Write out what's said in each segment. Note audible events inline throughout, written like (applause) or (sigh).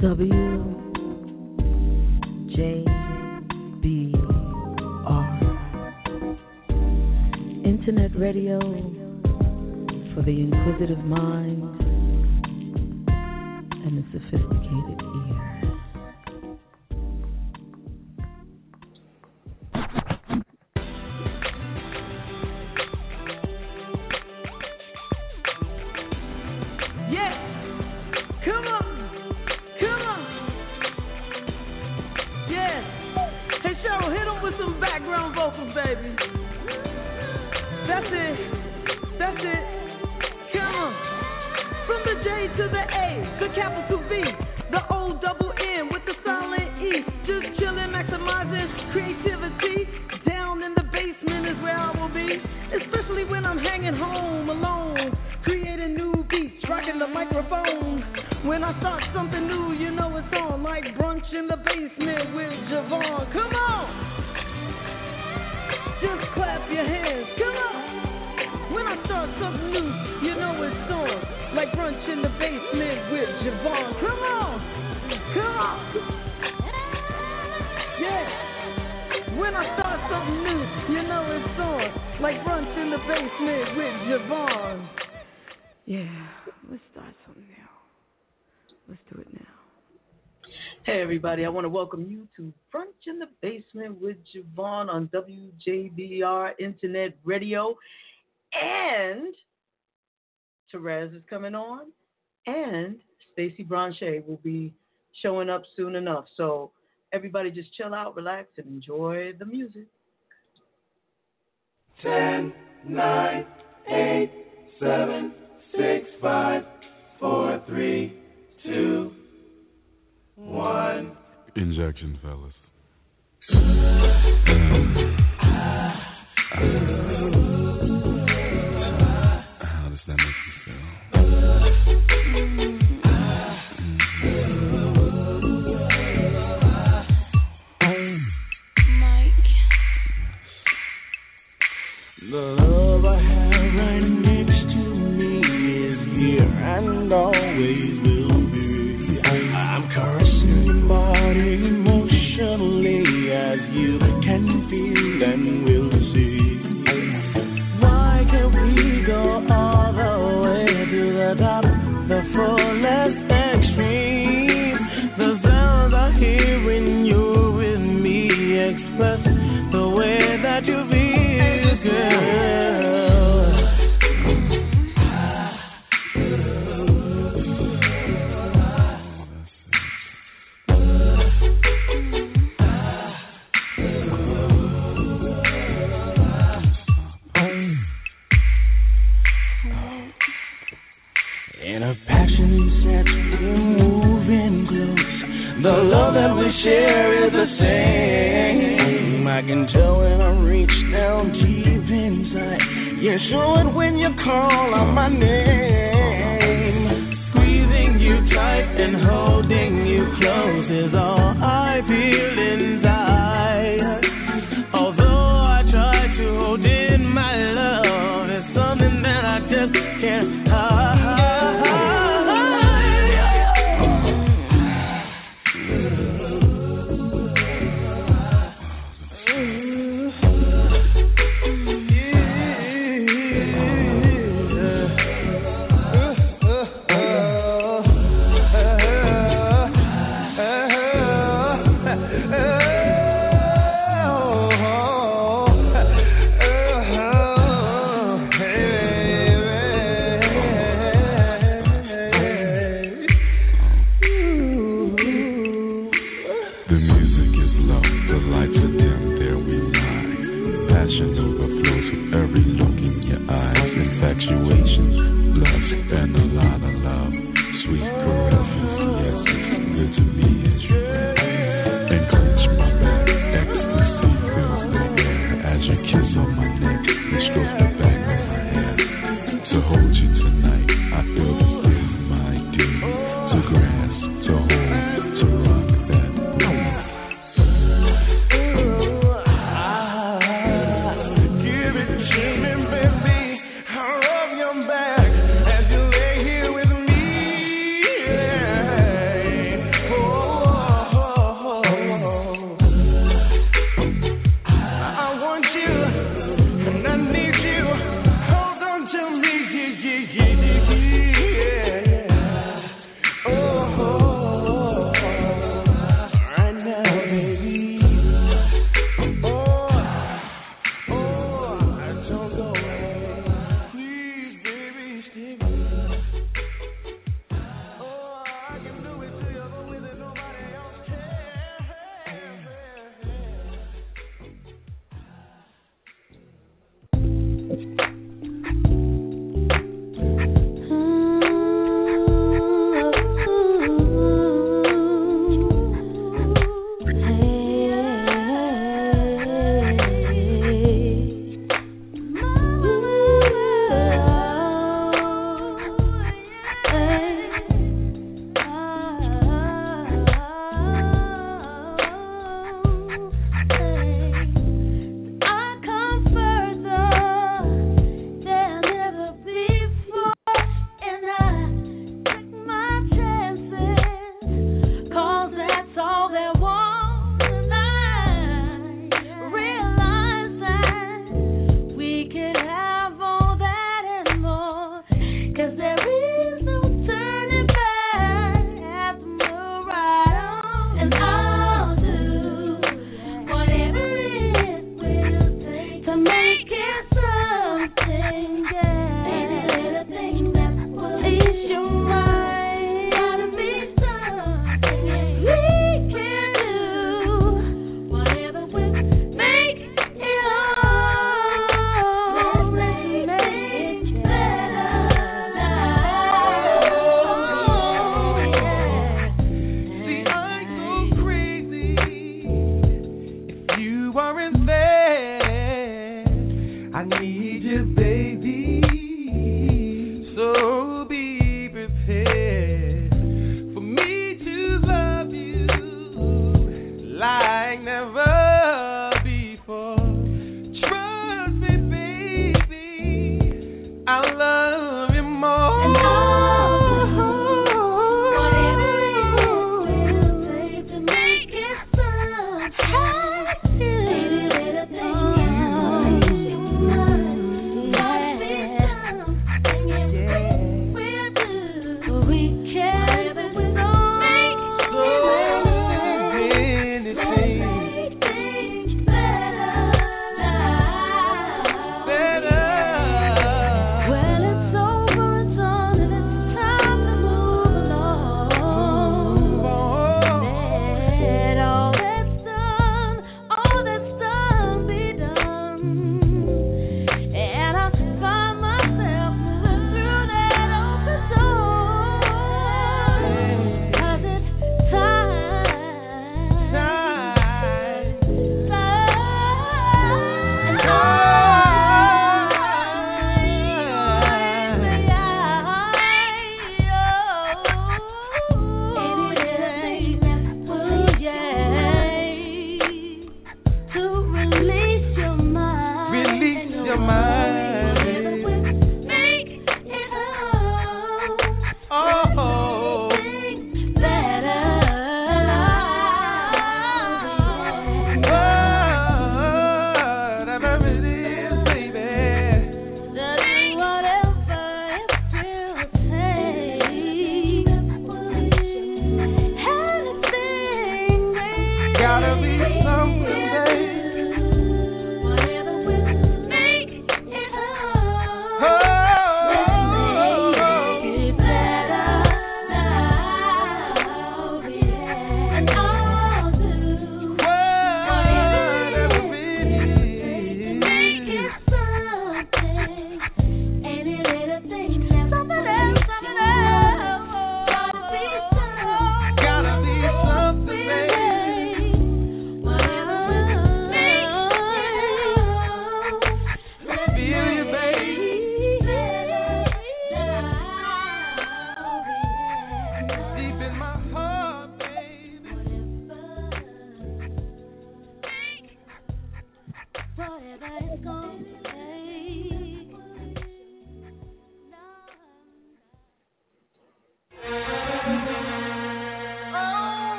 W J B R. Internet radio for the inquisitive mind and the sophisticated some background vocals, baby. That's it. That's it. Come on. From the J to the A, the capital V, the O double N with the silent E. Just chilling, maximizing creativity. Down in the basement is where I will be. Especially when I'm hanging home alone. Creating new beats, rocking the microphone. When I start something new, you know it's on. Like brunch in the basement with JaVonne. Come on! Just clap your hands. Come on! When I start something new, you know it's on. Like brunch in the basement with JaVonne. Come on! Come on! Yeah! When I start something new, you know it's on. Like brunch in the basement with JaVonne. Yeah, let's start something new. Let's do it now. Hey, everybody, I want to welcome you to Brunch in the Basement with JaVonne on WJBR Internet Radio. And Terez is coming on, and Stacye Branche' will be showing up soon enough. So, everybody just chill out, relax, and enjoy the music. 10, 9, 8, 7, 6, 5, 4, 3, 2, 1. Injection, fellas. How Yeah, show it when you call out my name. Squeezing you tight and holding you close is all I feel inside.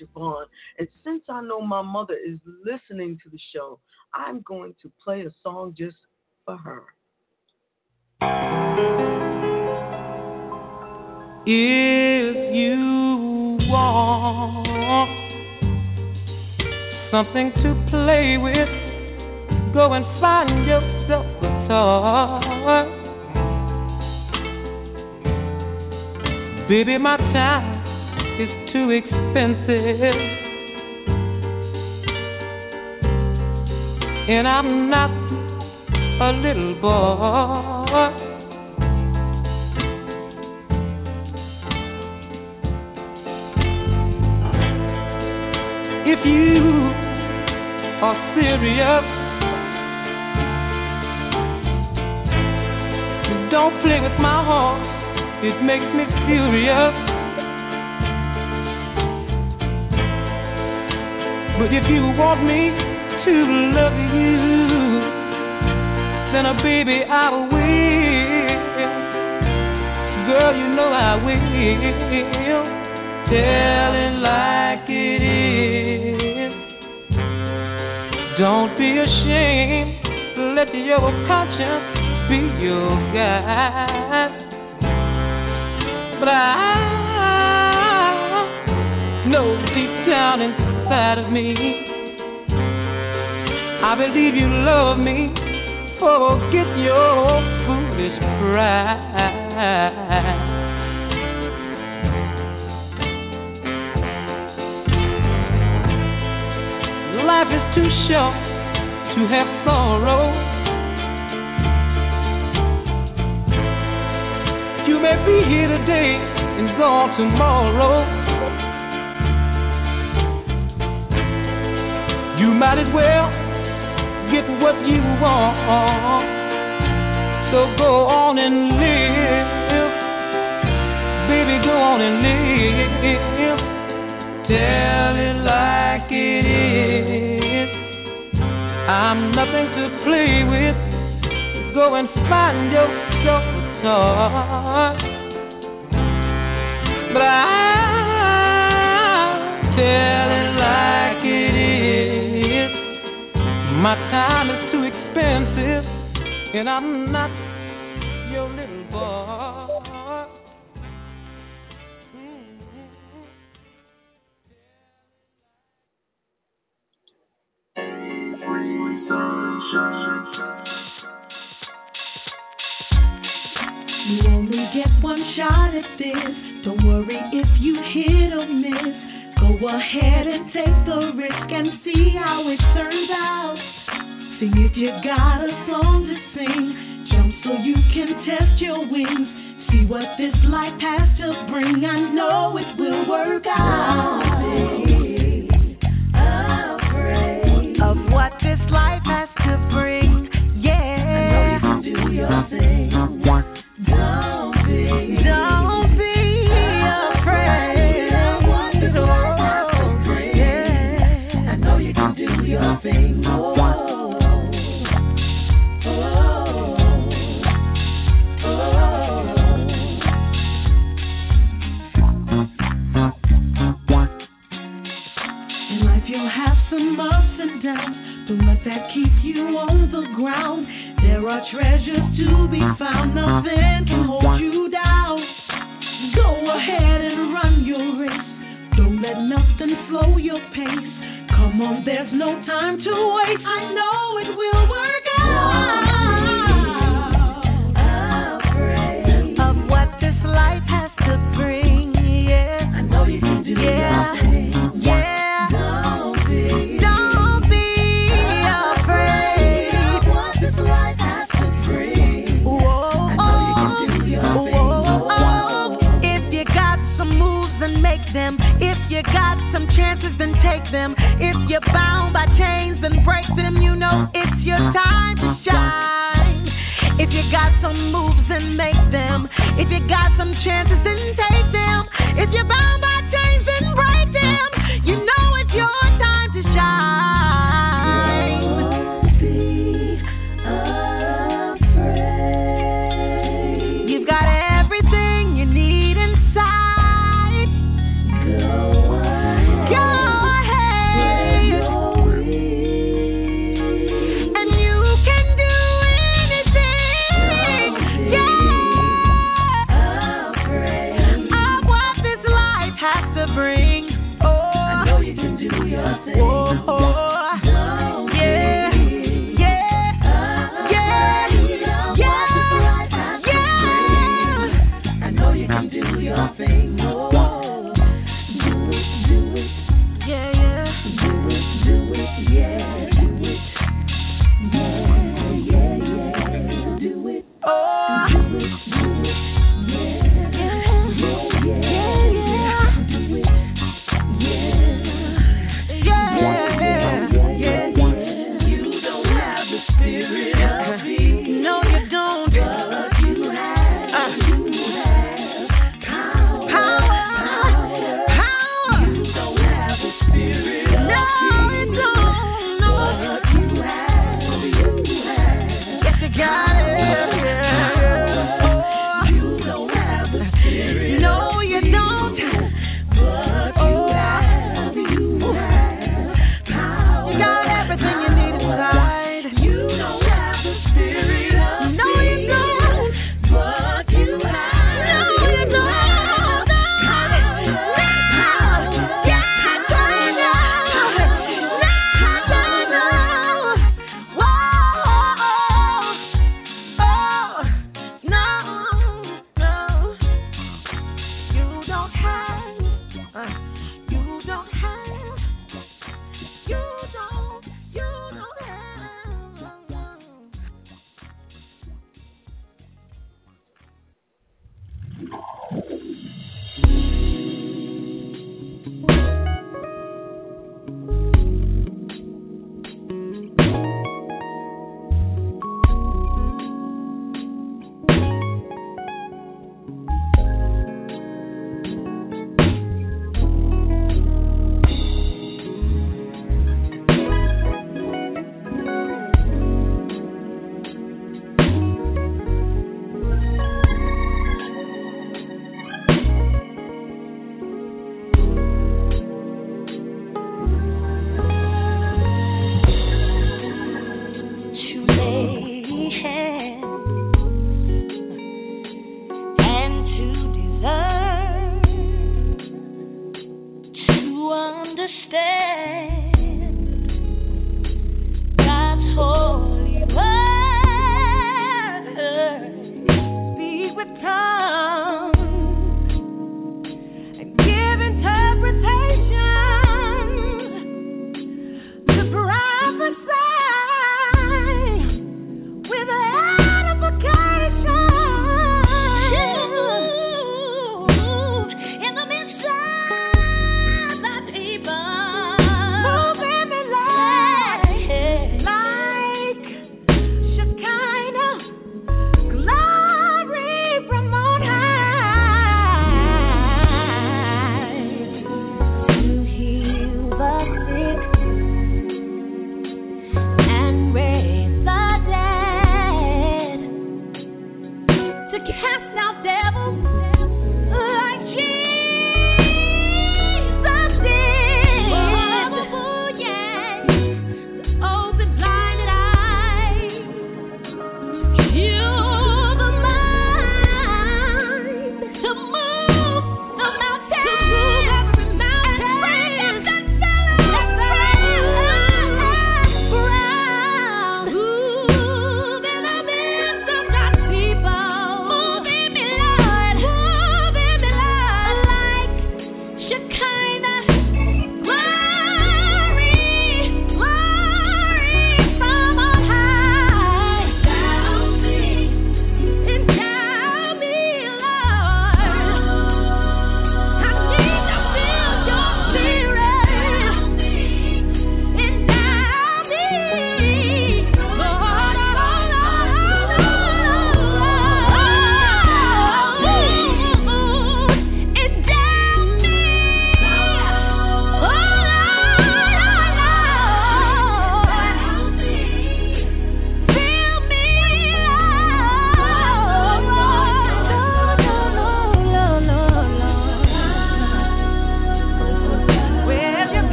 JaVonne. And since I know my mother is listening to the show, I'm going to play a song just for her. If you want something to play with, go and find yourself a toy. Baby, my time too expensive. And I'm not a little boy. If you are serious, don't play with my heart. It makes me furious. But if you want me to love you, then a baby I will. Girl, you know I will. Tell it like it is. Don't be ashamed. Let your conscience be your guide. But I know deep down inside of me, I believe you love me. Forget your foolish pride. Life is too short to have sorrow. You may be here today and gone tomorrow. You might as well get what you want. So go on and live. Baby, go on and live. Tell it like it is. I'm nothing to play with. Go and find yourself a toy. But I My time is too expensive, and I'm not your little boy. You only get one shot at this. Don't worry if you hit or miss. Go ahead and take the risk and see how it turns out. See if you got a song to sing. Jump so you can test your wings. See what this life has to bring. I know it will work out. Afraid of what this life has to bring. Yeah. I know you can do your thing. Don't be, don't In life you'll have some ups and downs. Don't let that keep you on the ground. There are treasures to be found. Nothing can hold you down. Go ahead and run your race. Don't let nothing slow your pace. Come on, there's no time to waste. I know it will work out. Afraid of what this life has to bring, yeah. I know you can do yeah. Yeah. Don't be, don't be afraid of what this life has to bring. I know you can do your thing. Oh, oh. If you got some moves, then make them. If you got some chances, then take them. You're bound by chains, then break them. You know it's your time to shine. If you got some moves, then make them. If you got some chances, then take them. If you're bound by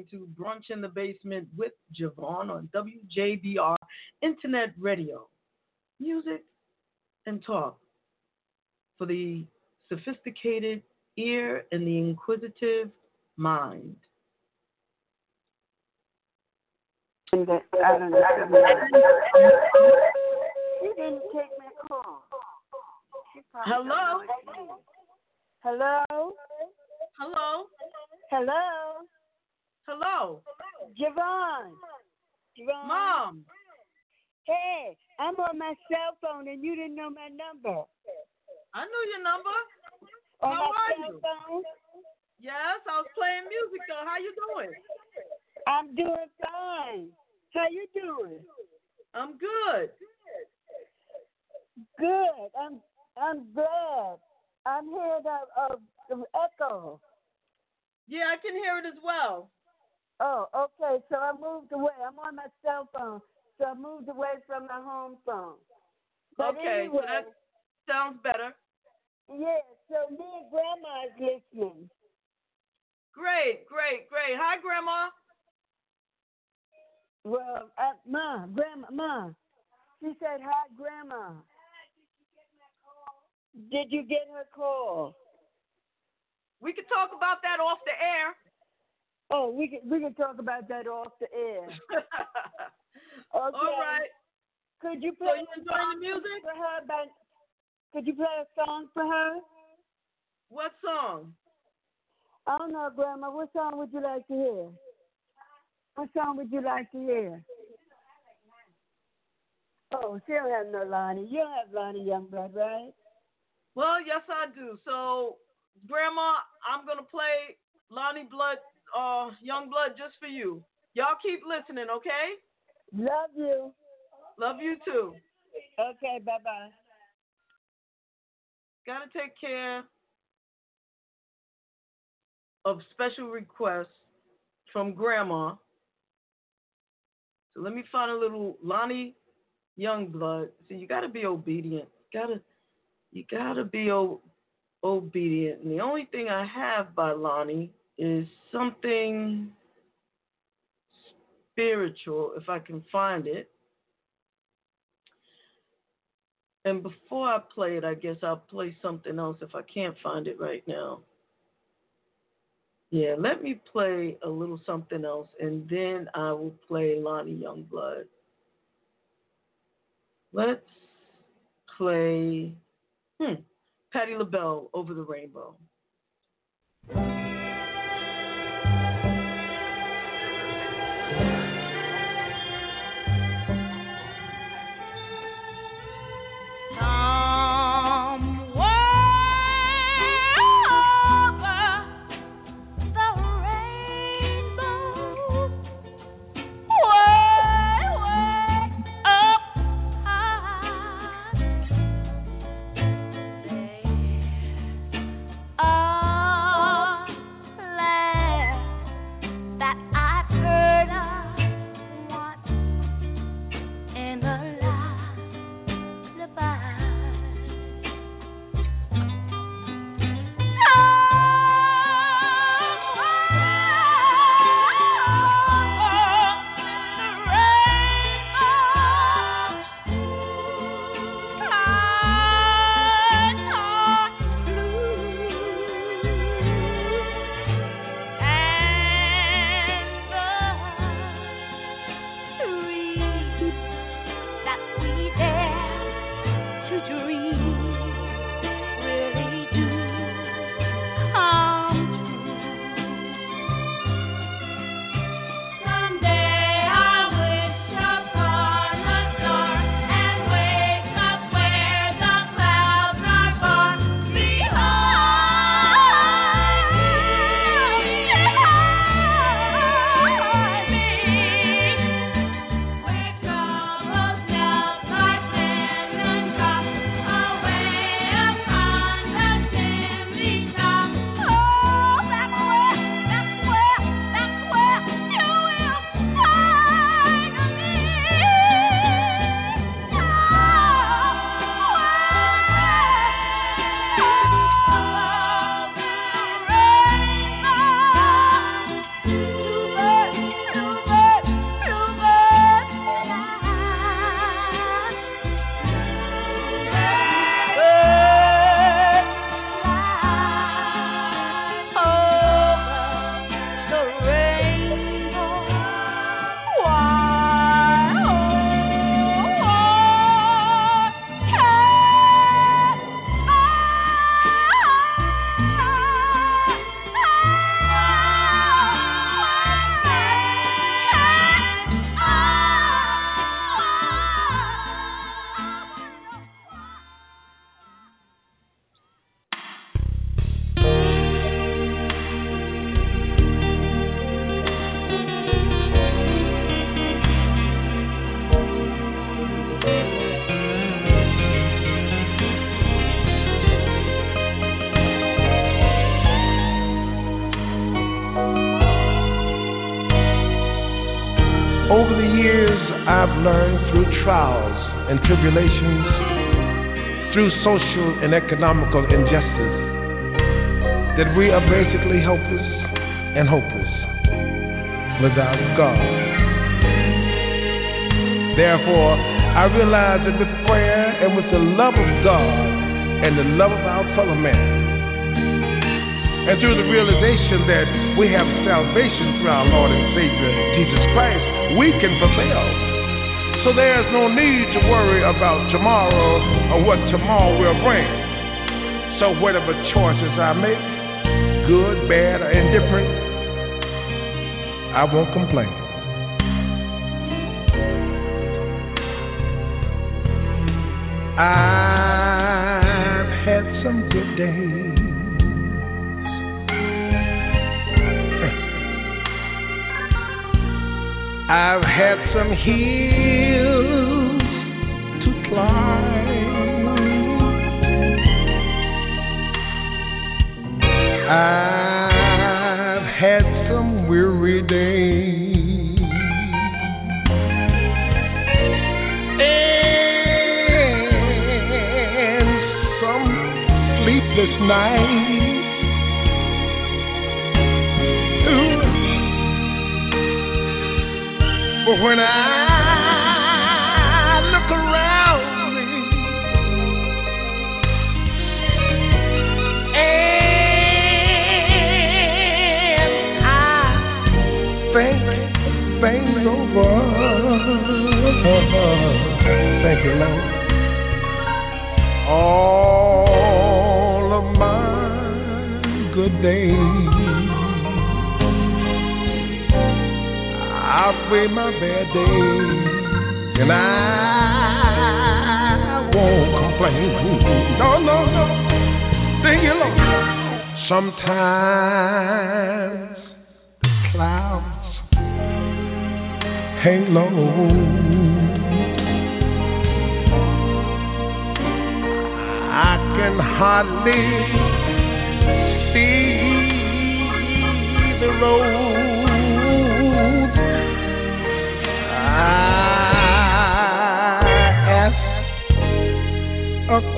listening to Brunch in the Basement with JaVonne on WJBR Internet Radio. Music and talk for the sophisticated ear and the inquisitive mind. And that, I don't know. She didn't take my call. She probably don't Hello? know what she is. Hello? Hello? Hello? Hello? JaVonne. JaVonne. Mom. Hey, I'm on my cell phone and you didn't know my number. I knew your number. On How my are cell you? phone? Yes, I was playing music though. How you doing? I'm doing fine. How you doing? I'm good. Good. I'm I'm glad. I'm hearing a, some echo. Yeah, I can hear it as well. Oh, okay. So I moved away. I'm on my cell phone, so I moved away from my home phone. But okay, anyway, that sounds better. yeah. So me and Grandma is listening. Great, great, great. Hi, Grandma. Well, uh, Ma, Grandma, Ma. She said hi, Grandma. Did you get her call? We could talk about that off the air. Oh, we can we can talk about that off the air. (laughs) Okay. All right. Could you So play you a enjoying song the music? for her? By, could you play a song for her? What song? I don't know, Grandma. What song would you like to hear? What song would you like to hear? Oh, she don't have no Lonnie. You don't have Lonnie Youngblood, right? Well, yes, I do. So, Grandma, I'm gonna play Lonnie Blood, uh, Young Blood, just for you. Y'all keep listening, okay? Love you. Love you too. Okay, bye bye. Gotta take care of special requests from Grandma. So let me find a little Lonnie Youngblood. See, you gotta be obedient. Gotta, you gotta be o- obedient. And the only thing I have by Lonnie is something spiritual, if I can find it. And before I play it, I guess I'll play something else if I can't find it right now. Yeah, let me play a little something else, and then I will play Lonnie Youngblood. Let's play hmm, Patti LaBelle, Over the Rainbow. and economical injustice, that we are basically helpless and hopeless without God. Therefore, I realize that with prayer and with the love of God and the love of our fellow man, and through the realization that we have salvation through our Lord and Savior Jesus Christ, we can prevail so there's no need to worry about tomorrow or what tomorrow will bring. So whatever choices I make, good, bad, or indifferent, I won't complain. I've had some good days. (laughs) I've had some heat.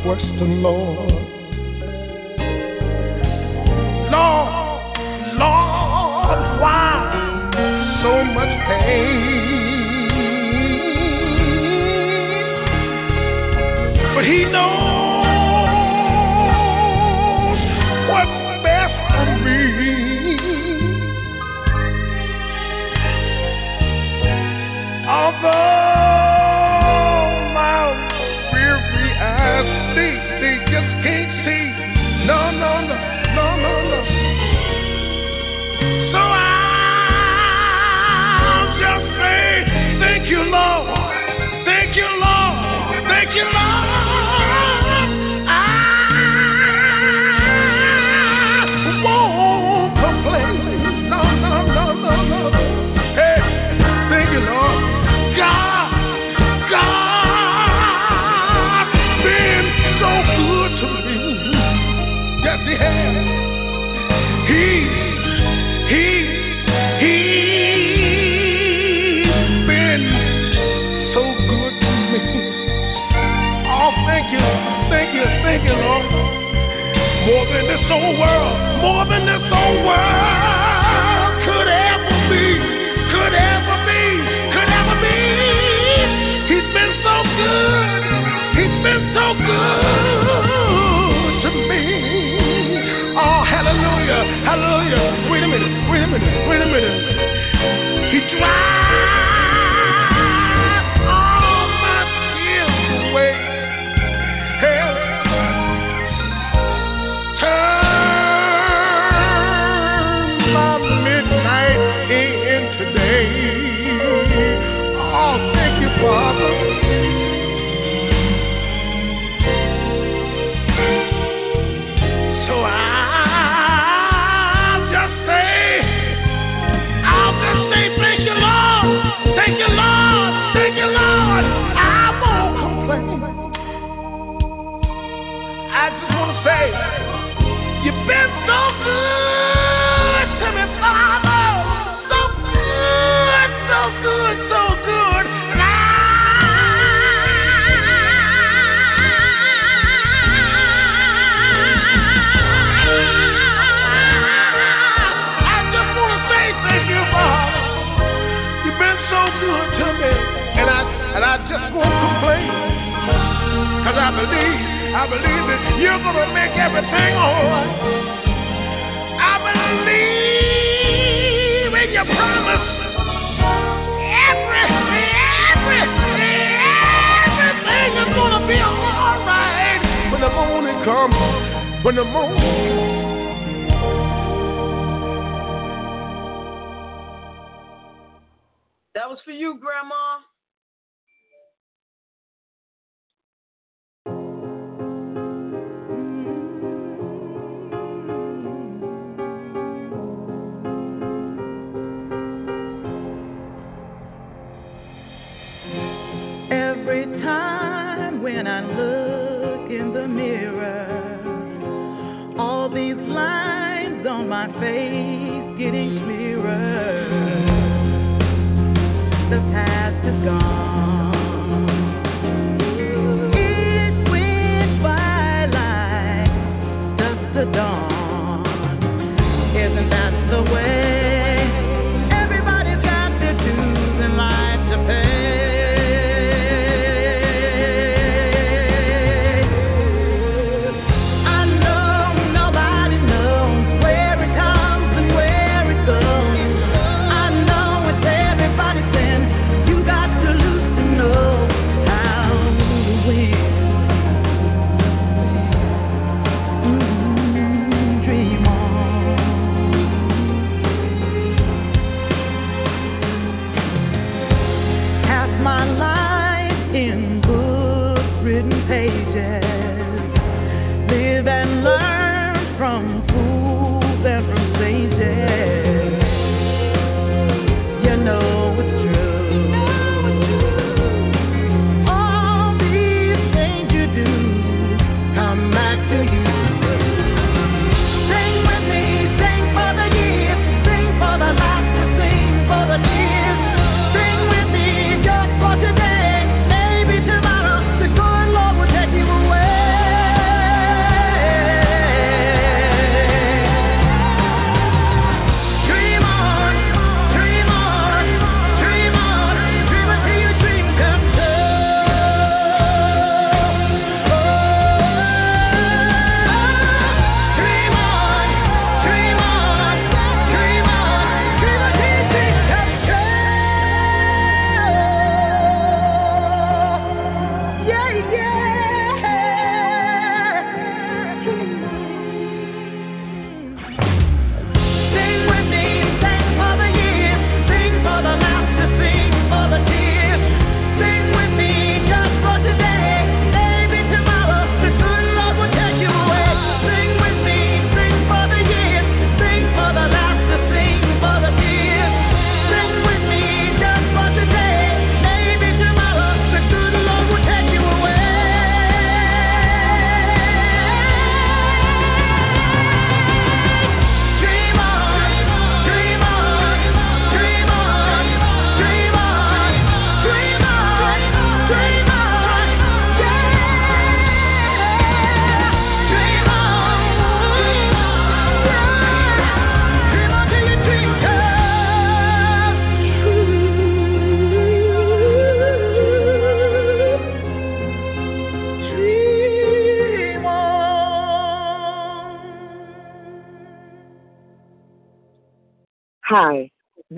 question, Lord.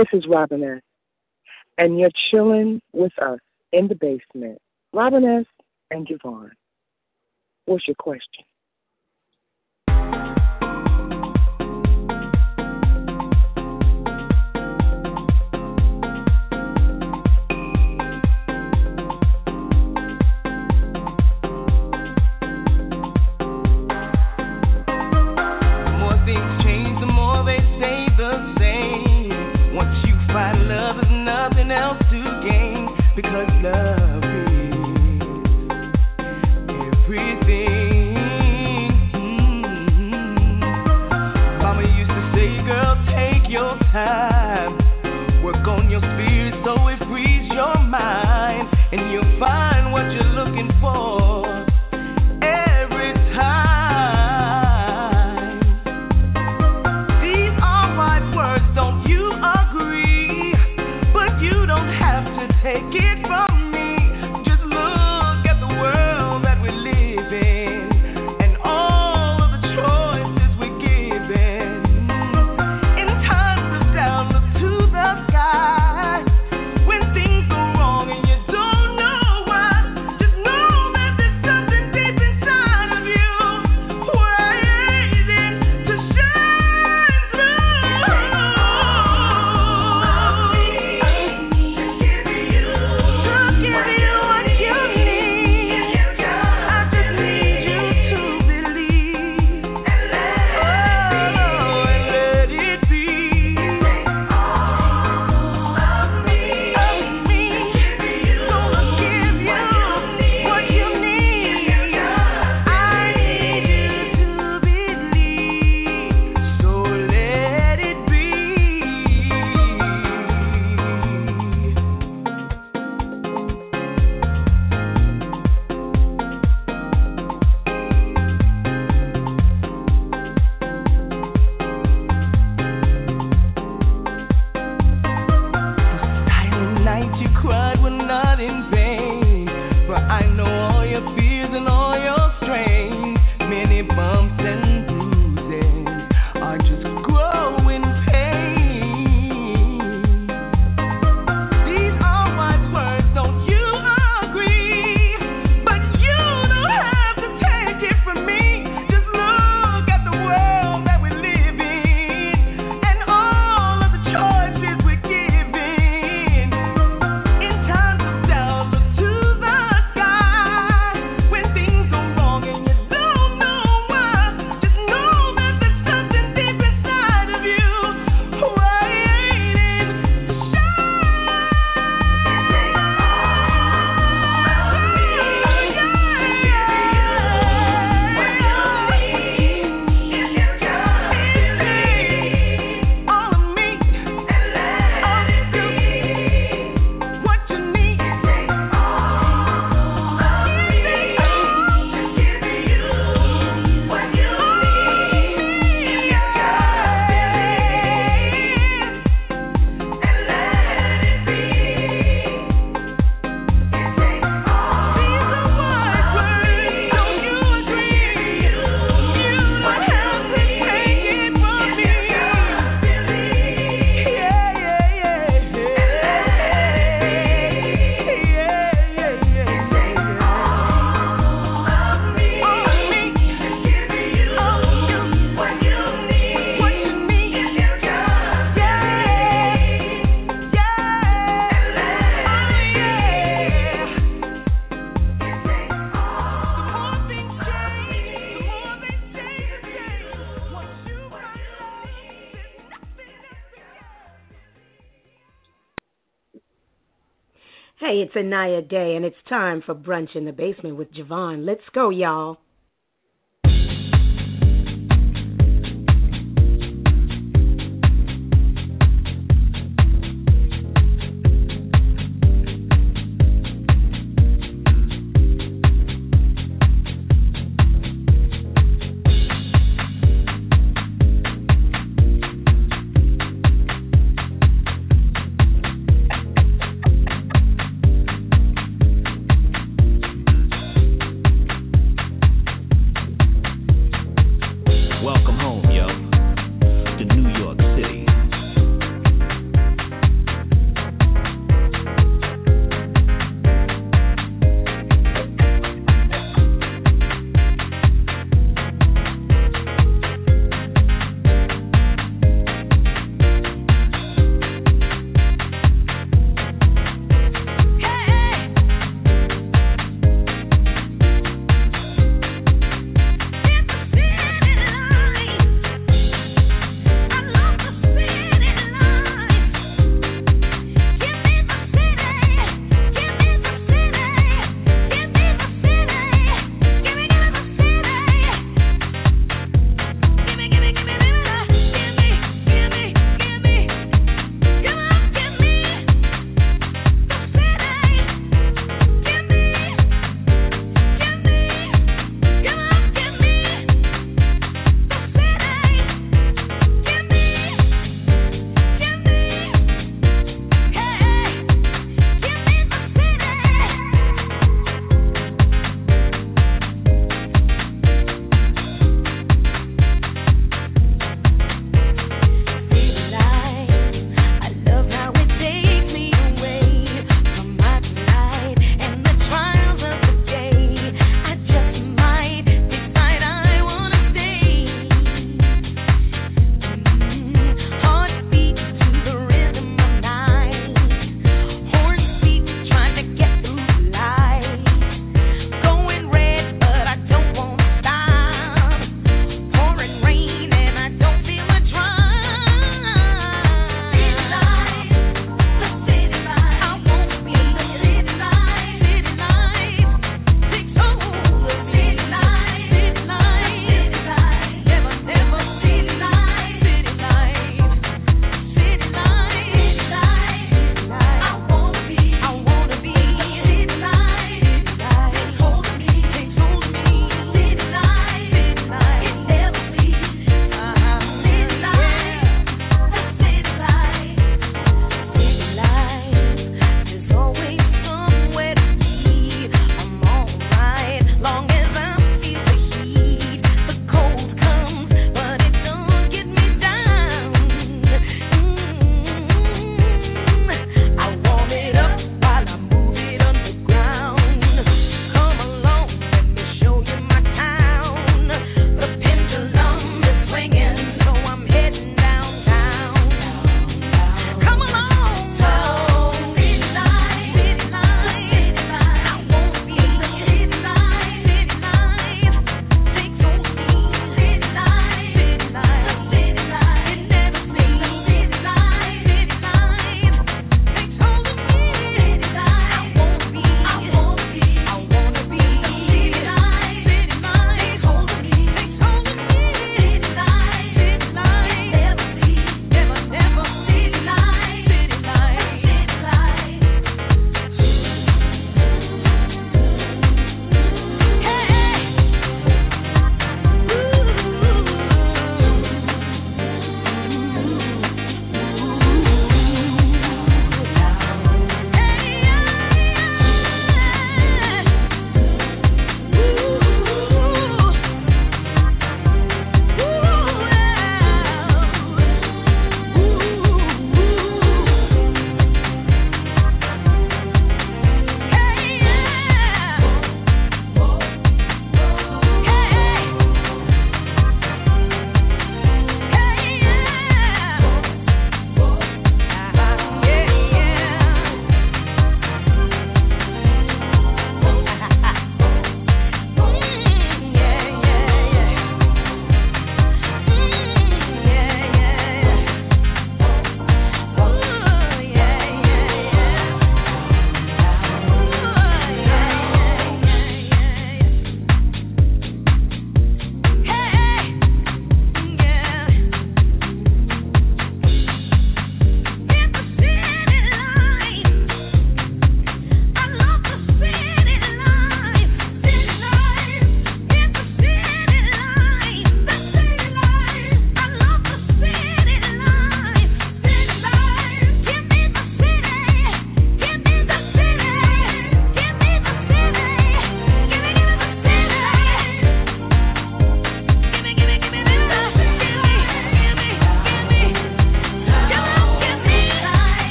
This is Robin S. And you're chilling with us in the basement. Robin S. and JaVonne. What's your question? because love is everything. Mm-hmm. Mama used to say, girl, take your time, work on your spirit so it frees your mind, and you'll find what you're looking for. Anaya Day, and it's time for Brunch in the Basement with JaVonne. Let's go, y'all.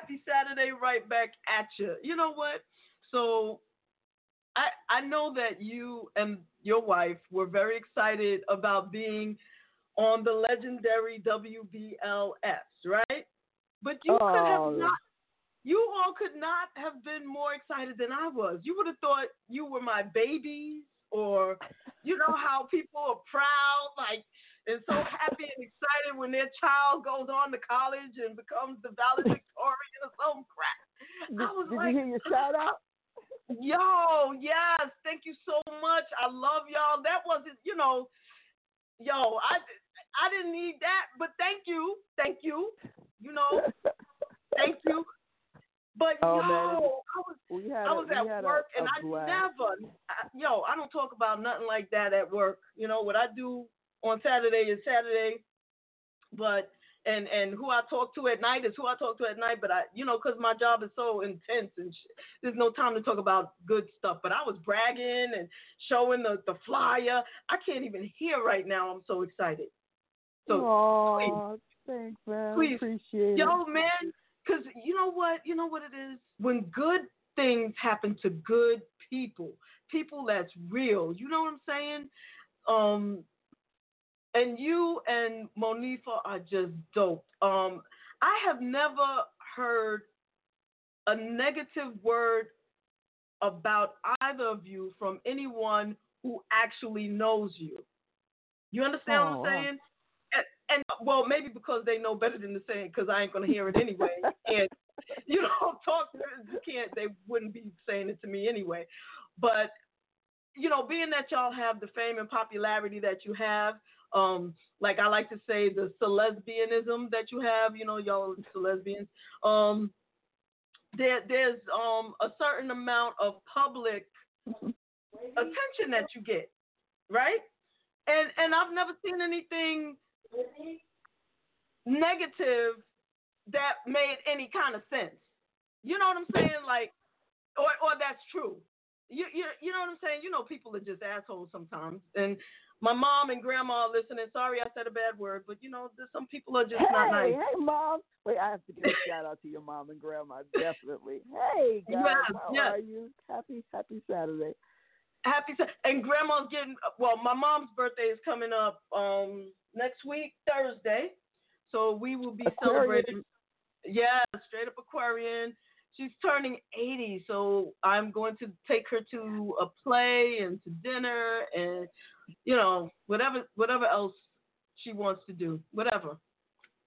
Happy Saturday, right back at you. You know what? So, I I know that you and your wife were very excited about being on the legendary WBLS, right? But you could Oh. have not. You all could not have been more excited than I was. You would have thought you were my babies, or you know how people are proud, like and so happy and excited when their child goes on to college and becomes the valedictorian or some crap. Did, I was did like, you hear your shout out? Yo, yes, thank you so much. I love y'all. That wasn't, you know, yo, I I didn't need that, but thank you, thank you. You know, thank you. But Oh, yo, man, I was I a- was we at work a and I blast. never, I, yo, I don't talk about nothing like that at work. You know what I do on Saturday is Saturday, but and and who I talk to at night is who I talk to at night. But I, you know, because my job is so intense and sh- there's no time to talk about good stuff. But I was bragging and showing the the flyer. I can't even hear right now. I'm so excited. So Aw, thanks, man. please, Appreciate Yo, it. man, because you know what? You know what it is? When good things happen to good people, people that's real, you know what I'm saying? Um, and you and Monifa are just dope. Um, I have never heard a negative word about either of you from anyone who actually knows you. You understand Oh, what I'm wow. saying? And, and well, maybe because they know better than to say it, because I ain't gonna hear it anyway. (laughs) and you know, (laughs) talk you can't. They wouldn't be saying it to me anyway. But you know, being that y'all have the fame and popularity that you have, um, like I like to say, the celesbianism that you have, you know, y'all celesbians, um, there, there's um a certain amount of public attention that you get, right? And and I've never seen anything negative that made any kind of sense. You know what I'm saying? Like, or or that's true. You you you know what I'm saying? You know, people are just assholes sometimes. And my mom and grandma are listening. Sorry, I said a bad word, but you know, some people are just hey, not nice. hey, mom. Wait, I have to give a shout out to your mom and grandma, definitely. Hey, (laughs) guys, Yes, how yes. are you? Happy, happy Saturday. Happy and grandma's getting well. My mom's birthday is coming up um next week Thursday, so we will be Aquarian. celebrating. Yeah, straight up Aquarian. She's turning 80, so I'm going to take her to a play and to dinner and you know whatever whatever else she wants to do, whatever.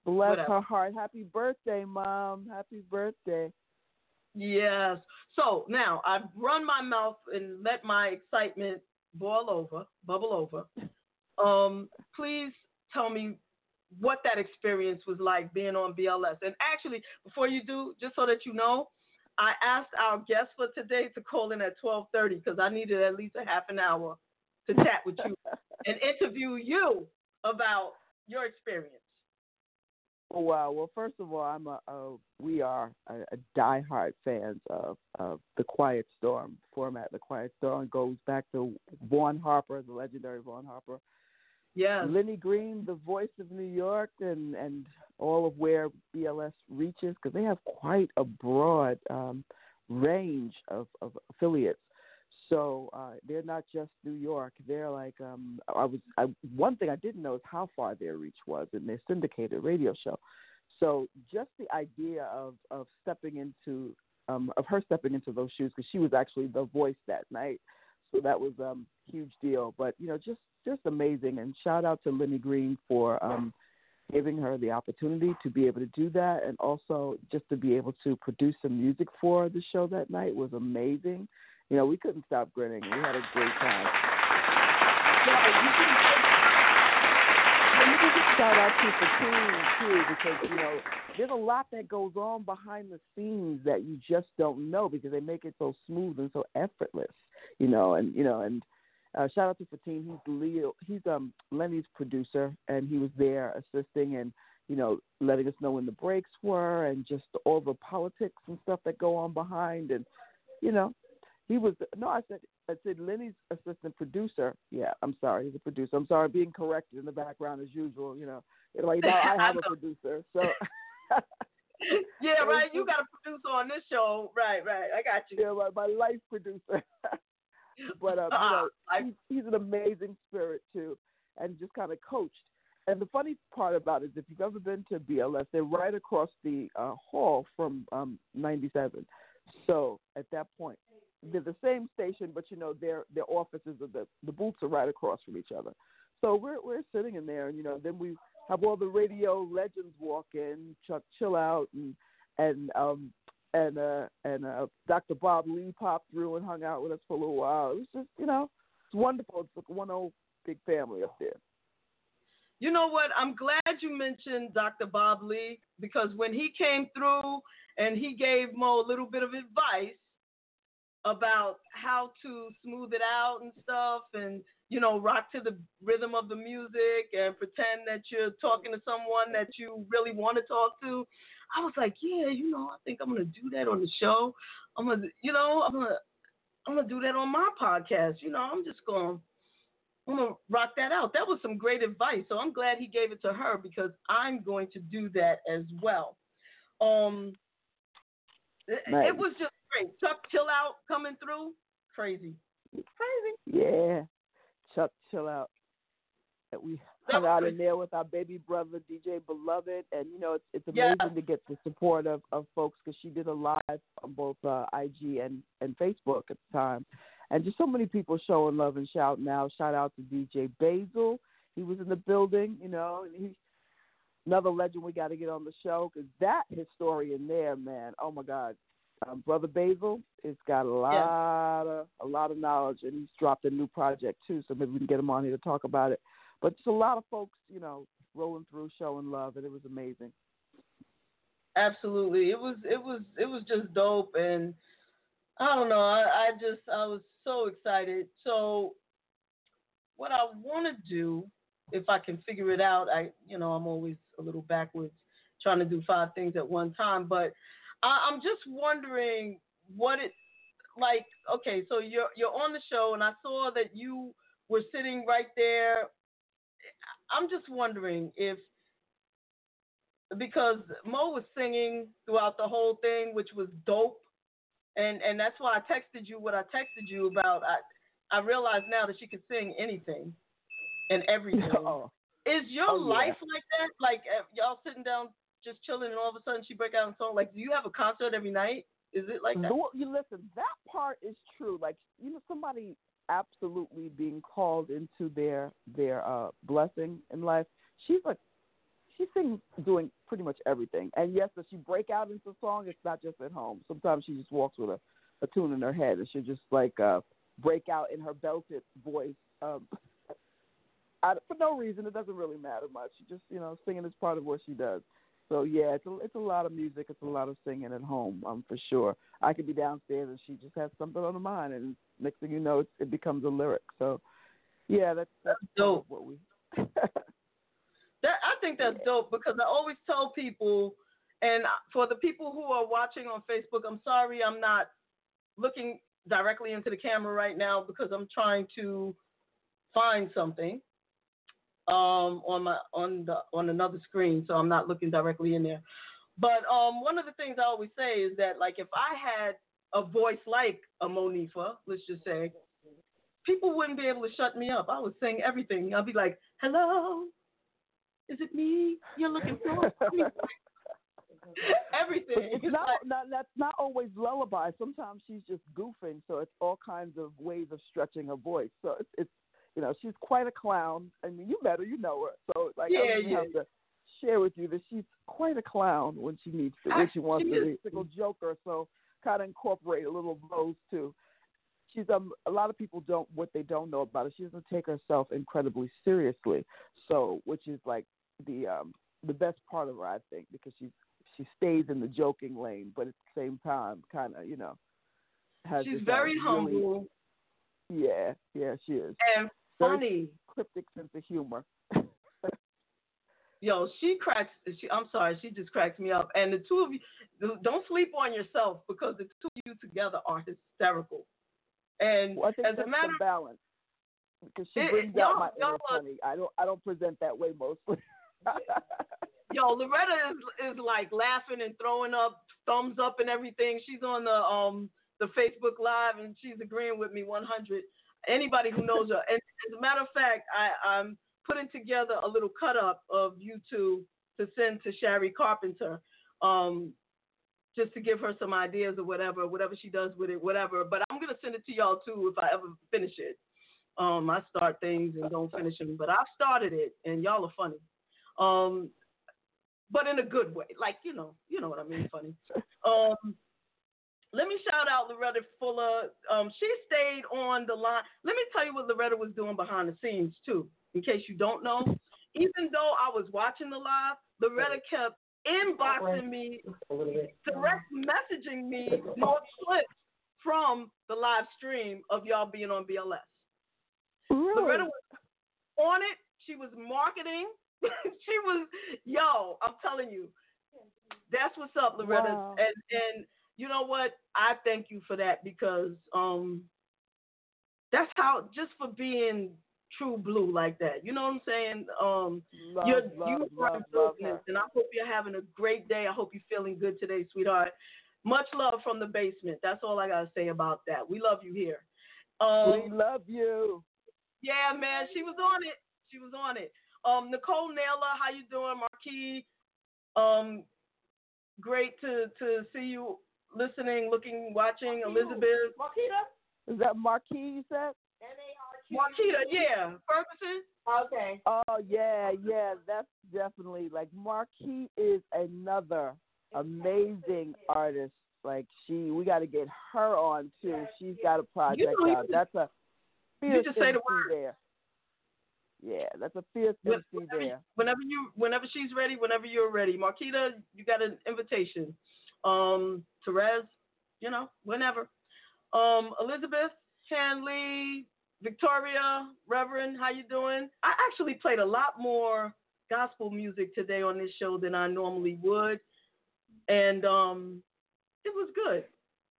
Bless Whatever. her heart. Happy birthday, mom. Happy birthday. Yes. So now I've run my mouth and let my excitement boil over, bubble over. (laughs) Um, please tell me what that experience was like being on BLS. And actually, before you do, just so that you know, I asked our guest for today to call in at 12:30 because I needed at least a half an hour to chat with you (laughs) and interview you about your experience. Oh, wow. Well, first of all, I'm a, a we are a, a diehard fans of of the Quiet Storm format. The Quiet Storm goes back to Vaughn Harper, the legendary Vaughn Harper, Yes. Lenny Green, the voice of New York, and and all of where BLS reaches, because they have quite a broad um, range of, of affiliates. So uh, they're not just New York. They're like um, I was. I, one thing I didn't know is how far their reach was in their syndicated radio show. So just the idea of of stepping into um, of her stepping into those shoes because she was actually the voice that night. So that was um huge deal. But you know, just just amazing. And shout out to Lenny Green for um, giving her the opportunity to be able to do that, and also just to be able to produce some music for the show that night was amazing. You know, we couldn't stop grinning. We had a great time. Yeah, you can, you can just shout out to Fatine too, because you know there's a lot that goes on behind the scenes that you just don't know because they make it so smooth and so effortless. You know, and you know, and uh, shout out to Fatine. He's Leo. He's um Lenny's producer, and he was there assisting and you know letting us know when the breaks were and just all the politics and stuff that go on behind. And you know, he was no. I said I said Lenny's assistant producer. Yeah, I'm sorry, he's a producer. I'm sorry, being corrected in the background as usual. You know, It's like I have a (laughs) producer, so. (laughs) yeah, right. You got a producer on this show, right? Right. I got you. Yeah, my, my life producer. (laughs) but um, you know, he's, he's an amazing spirit too, and just kind of coached. And the funny part about it is, if you've ever been to BLS, they're right across the uh, hall from um, 97. So at that point, they're the same station, but you know their their offices are the the booths are right across from each other. So we're we're sitting in there, and you know then we have all the radio legends walk in, Chuck Chill Out, and and um and uh and uh Dr. Bob Lee popped through and hung out with us for a little while. It was just you know it's wonderful. It's like one old big family up there. You know what? I'm glad you mentioned Dr. Bob Lee because when he came through and he gave Mo a little bit of advice about how to smooth it out and stuff and you know rock to the rhythm of the music and pretend that you're talking to someone that you really want to talk to. I was like yeah you know i think i'm gonna do that on the show. I'm gonna you know i'm gonna i'm gonna do that on my podcast you know i'm just gonna i'm gonna rock that out. That was some great advice so i'm glad he gave it to her because i'm going to do that as well. Um it- Nice. it was just great. Chuck Chill Out coming through. Crazy. Crazy. Yeah, Chuck, chill out. And We hung out in there with our baby brother DJ Beloved, and you know it's it's Yeah. amazing to get the support of of folks because she did a live on both uh, IG and and Facebook at the time, and just so many people showing love and shout out. Shout out to DJ Basil, he was in the building, you know, and he's another legend we got to get on the show because that historian there, man, oh my God, um, brother Basil, has got a lot of a lot of knowledge, and he's dropped a new project too. So maybe we can get him on here to talk about it. But it's a lot of folks, you know, rolling through, showing love, and it was amazing. Absolutely. It was it was it was just dope and I don't know, I, I just I was so excited. So what I wanna do, if I can figure it out, I you know, I'm always a little backwards trying to do five things at one time, but I'm just wondering what it like okay, so you're you're on the show and I saw that you were sitting right there. I'm just wondering if because Mo was singing throughout the whole thing, which was dope, and and that's why I texted you what I texted you about. I I realize now that she could sing anything and everything. (laughs) Is your Oh, yeah. life like that? Like uh, y'all sitting down just chilling, and all of a sudden she break out in song? Like, do you have a concert every night? Is it like that? You listen, that part is true. Like you know, somebody absolutely being called into their their uh blessing in life. She's like she sings doing pretty much everything. And yes, does she break out into song? It's not just at home. Sometimes she just walks with a, a tune in her head and she'll just like uh break out in her belted voice. Um (laughs) I, for no reason. It doesn't really matter much. She just, you know, singing is part of what she does. So yeah, it's a it's a lot of music. It's a lot of singing at home, um, for sure. I could be downstairs and she just has something on her mind, and next thing you know, it, it becomes a lyric. So yeah, that's that's dope. What we (laughs) That I think that's dope because I always tell people, and for the people who are watching on Facebook, I'm sorry I'm not looking directly into the camera right now because I'm trying to find something. Um, on my on the on another screen, so I'm not looking directly in there. But um, one of the things I always say is that like if I had a voice like a Monifa, let's just say, people wouldn't be able to shut me up. I would sing everything. I'd be like, "Hello, is it me you're looking for?" (laughs) everything. It's not, not that's not always lullaby. Sometimes she's just goofing, so it's all kinds of ways of stretching her voice. So it's, it's you know she's quite a clown. I mean, you met her, you know her. So like I Yeah, don't yeah. have to share with you that she's quite a clown when she needs to, when she wants She to be a single joker. So kind of incorporate a little of those too. She's um a lot of people don't what they don't know about her. She doesn't take herself incredibly seriously. So which is like the um the best part of her, I think, because she's she stays in the joking lane, but at the same time, kind of you know, has She's this, very uh, really- humble yeah, yeah, she is. and funny. cryptic sense of humor. Yo, she cracks. She, I'm sorry, she just cracks me up. And the two of you, don't sleep on yourself because the two of you together are hysterical. And Well, as a matter the balance because she It- brings y'all- out my inner funny. I don't I don't present that way mostly. (laughs) Yo, Loretta is is like laughing and throwing up thumbs up and everything. She's on the um the Facebook Live and she's agreeing with me 100. Anybody who knows her, and as a matter of fact, I I'm putting together a little cut up of you two to send to Sherry Carpenter, um, just to give her some ideas or whatever, whatever she does with it, whatever. But I'm gonna send it to y'all too if I ever finish it. Um, I start things and don't finish them, but I've started it, and y'all are funny. Um, but in a good way. Like, you know, you know what I mean, funny. (laughs) Um let me shout out Loretta Fuller. Um, she stayed on the line. Let me tell you what Loretta was doing behind the scenes too, in case you don't know. Even though I was watching the live, Loretta kept inboxing me, direct messaging me more clips from the live stream of y'all being on BLS. Loretta was on it. She was marketing. (laughs) she was, yo, I'm telling you, that's what's up, Loretta. Wow. And and you know what? I thank you for that because um, that's how just for being true blue like that. You know what I'm saying? Um, Love, you're love, you are love, business, and I hope you're having a great day. I hope you're feeling good today, sweetheart. Much love from the basement. That's all I gotta say about that. We love you here. Um, we love you. yeah, man, she was on it. She was on it. Um, Nicole Naylor, how you doing, Marquis? Um, great to to see you listening, looking, watching. Elizabeth, Marquita? Is that Marquis you said? Marquita, yeah, Ferguson. Okay. Oh yeah, yeah, that's definitely like Marquis is another amazing artist. Like she, we got to get her on too. She's got a project know out. That's a you fierce just say the word. there. Yeah, that's a fierce When- Whenever, there. whenever you, whenever she's ready, whenever you're ready, Marquita, you got an invitation. Um, Terez, you know, whenever. Um, Elizabeth, Hanley, Victoria, Reverend, how you doing? I actually played a lot more gospel music today on this show than I normally would, and um, it was good.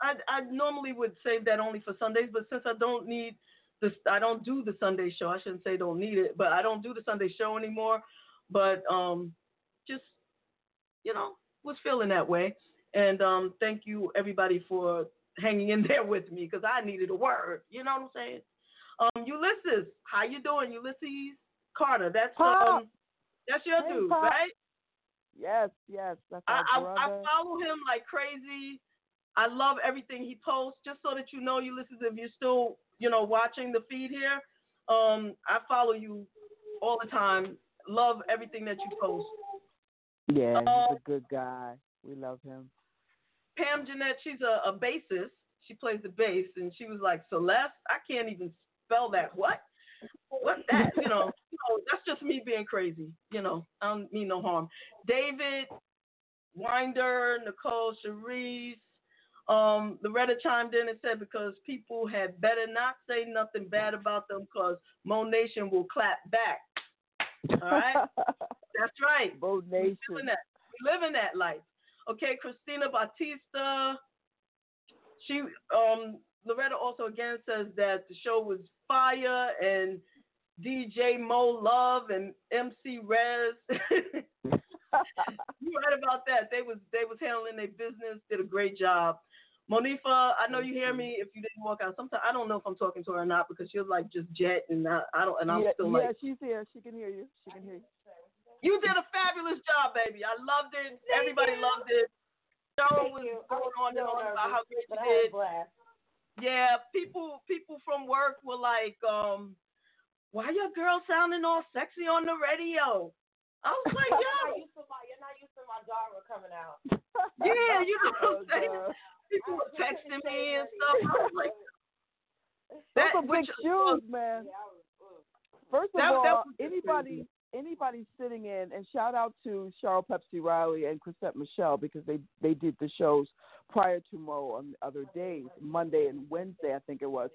I I normally would save that only for Sundays, but since I don't need this, I don't do the Sunday show. I shouldn't say don't need it, but I don't do the Sunday show anymore. But um, just you know, was feeling that way, and um, thank you everybody for hanging in (laughs) there with me because I needed a word. You know what I'm saying? Um, Ulysses, how you doing, Ulysses Carter? That's um, that's your Hey, dude, Pop. right? Yes, yes, that's I, I, I follow him like crazy. I love everything he posts. Just so that you know, Ulysses, if you're still, you know, watching the feed here, um, I follow you all the time. Love everything that you post. yeah, he's a good guy. We love him. Pam Jeanette, she's a, a bassist. She plays the bass, and she was like, Celeste, I can't even spell that. What? What that? You know, (laughs) you know, that's just me being crazy. You know, I don't mean no harm. David, Winder, Nicole, Cherise, um, Loretta chimed in and said because people had better not say nothing bad about them because Mo Nation will clap back. All right, (laughs) that's right. We Nation. living that. We living that life. Okay, Christina Batista. She um Loretta also again says that the show was fire and DJ Mo Love and MC Rez. (laughs) you right about that? They was they was handling their business, did a great job. Monifa, I know you hear me. If you didn't walk out, sometimes I don't know if I'm talking to her or not because you're like just jet and I, I don't and I'm yeah, still yeah, like yeah, she's here. She can hear you. She can hear you. You did a fabulous job, baby. I loved it. Everybody loved it. Show was going on and on about how great you did. Yeah, people people from work were like, um, why your girl sounding all sexy on the radio? I was like, (laughs) yo. You're not used to my daughter coming out. (laughs) Yeah, you (laughs) know what Oh, I'm saying? People were texting me and stuff. I was like, Those that- are big which- shoes, man. First of That- all, that anybody anybody sitting in, and shout out to Cheryl Pepsi Riley and Chrisette Michele because they they did the shows prior to Mo on the other days, Monday and Wednesday, I think it was.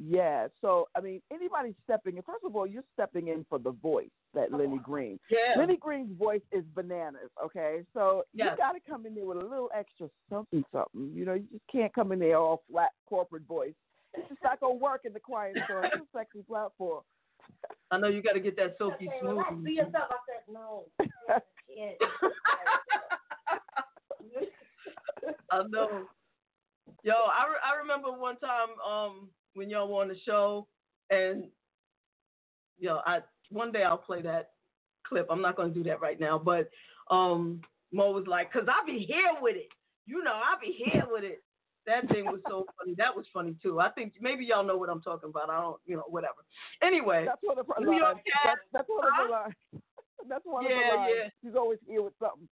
Yeah. So I mean, anybody stepping in. First of all, you're stepping in for the voice that Lenny Green. Yeah. Lenny Green's voice is bananas. Okay, so Yes. you got to come in there with a little extra something, something. You know, you just can't come in there all flat corporate voice. It's just not gonna work in the quiet storm. It's a sexy platform. I know you got to get that silky smooth. relax, be yourself. I said no. (laughs) I know. Yo, I, re- I remember one time um when y'all were on the show, and yo, I one day I'll play that clip. I'm not gonna do that right now, but um Mo was like, "Cause I be here with it, you know, I be here with it." That thing was so funny. That was funny too. I think maybe y'all know what I'm talking about. I don't, you know, whatever. Anyway, That's one of her New lines. That's, that's one of her Huh? lines. (laughs) That's one of Yeah, her lines. yeah. She's always here with something.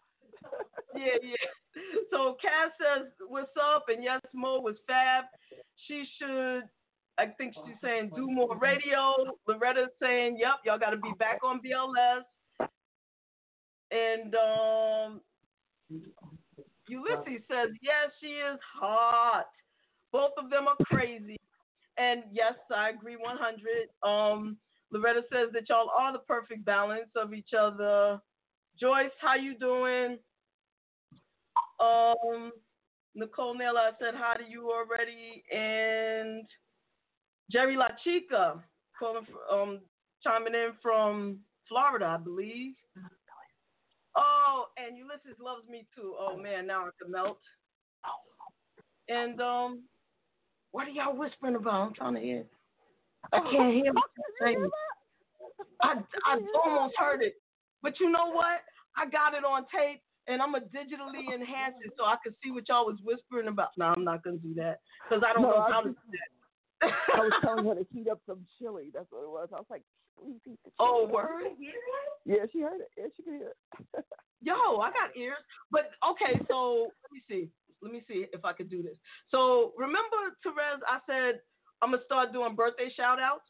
(laughs) yeah, yeah. So Cass says, "What's up?" And yes, Mo was fab. She should. I think she's saying do more radio. Loretta's saying, "Yep, y'all got to be back on BLS." And um, Ulysses says, "Yes, she is hot. Both of them are crazy." And yes, I agree 100. Um, Loretta says that y'all are the perfect balance of each other. Joyce, how you doing? Um, Nicole Naylor, I said hi to you already, and Jerry La Chica calling, um, chiming in from Florida, I believe. Oh, and Ulysses loves me too. Oh man, now I can melt. And um, what are y'all whispering about? I'm trying to hear. I can't hear what you're saying. (laughs) I I almost heard it, but you know what? I got it on tape, and I'm gonna digitally enhance it so I can see what y'all was whispering about. No, I'm not gonna do that because I don't No, know how to do that. I was telling her to heat up some chili. That's what it was. I was like, please heat the chili. Oh, word? Yeah, she heard it. Yeah, she could hear it. (laughs) Yo, I got ears. But okay, so let me see. Let me see if I could do this. So remember, Terez, I said I'm gonna start doing birthday shout outs.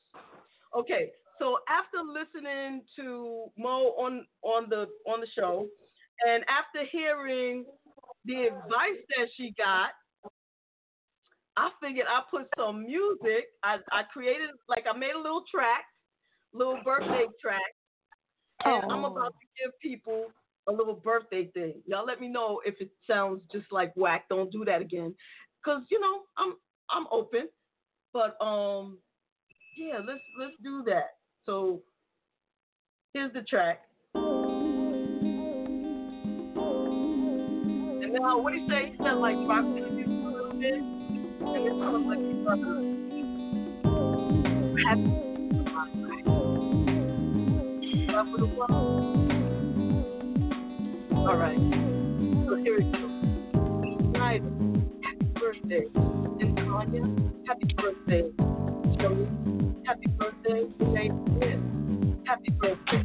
Okay, so after listening to Mo on on the on the show, and after hearing the advice that she got, I figured I put some music. I I created like I made a little track, little birthday track, and I'm about to give people a little birthday thing. Y'all let me know if it sounds just like whack. Don't do that again, cause you know I'm I'm open. But um, yeah, let's let's do that. So here's the track. And now what do you say? He said like rock music a little bit, Happy. All right. So here we go. Right. Happy birthday, and. Happy birthday, Joey. Happy birthday, Nate. Happy birthday,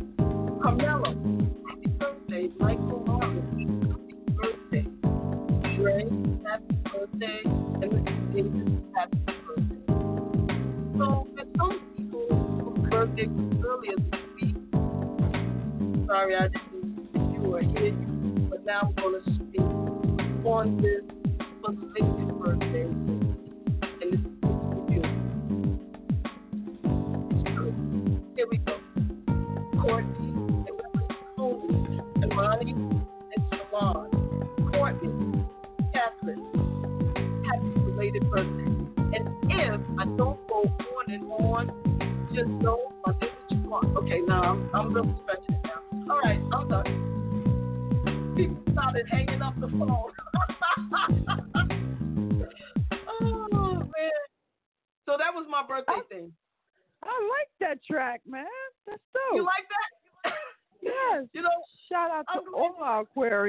whose earlier this week. Sorry, I didn't you or hear you, but now I'm going to speak on this birthday. And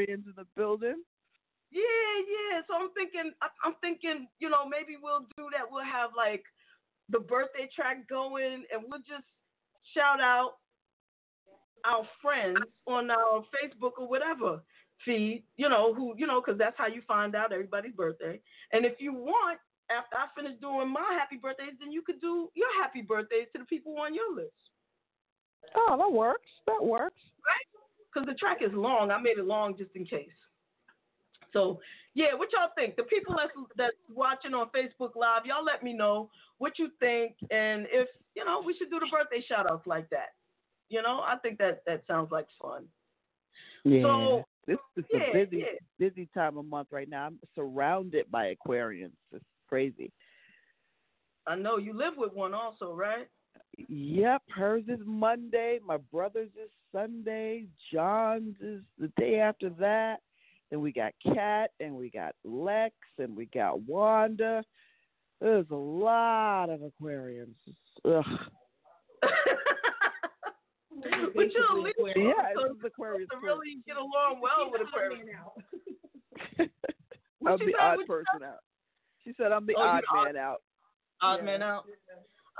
Aquarians in the building. Yeah, yeah. So I'm thinking, I'm thinking, you know, maybe we'll do that. We'll have like the birthday track going, and we'll just shout out our friends on our Facebook or whatever feed. You know who, you know, because that's how you find out everybody's birthday. And if you want, after I finish doing my happy birthdays, then you could do your happy birthdays to the people on your list. Oh, that works. That works. Right? Because the track is long. I made it long just in case. So yeah, what y'all think? The people that's that's watching on Facebook Live, y'all let me know what you think and if you know we should do the birthday shout outs like that. You know, I think that that sounds like fun. Yeah. So this is yeah, a busy, yeah. busy time of month right now. I'm surrounded by Aquarians. It's crazy. I know you live with one also, right? Yep, hers is Monday. My brother's is Sunday. John's is the day after that. Then we got Kat and we got Lex and we got Wanda. There's a lot of Aquarians. Ugh. (laughs) but you at least Yeah, so this Aquarius to really get along well with Aquarius. (laughs) (laughs) I'm she the odd person out. She said I'm the Oh, you odd odd- man out. Odd Yeah. man out.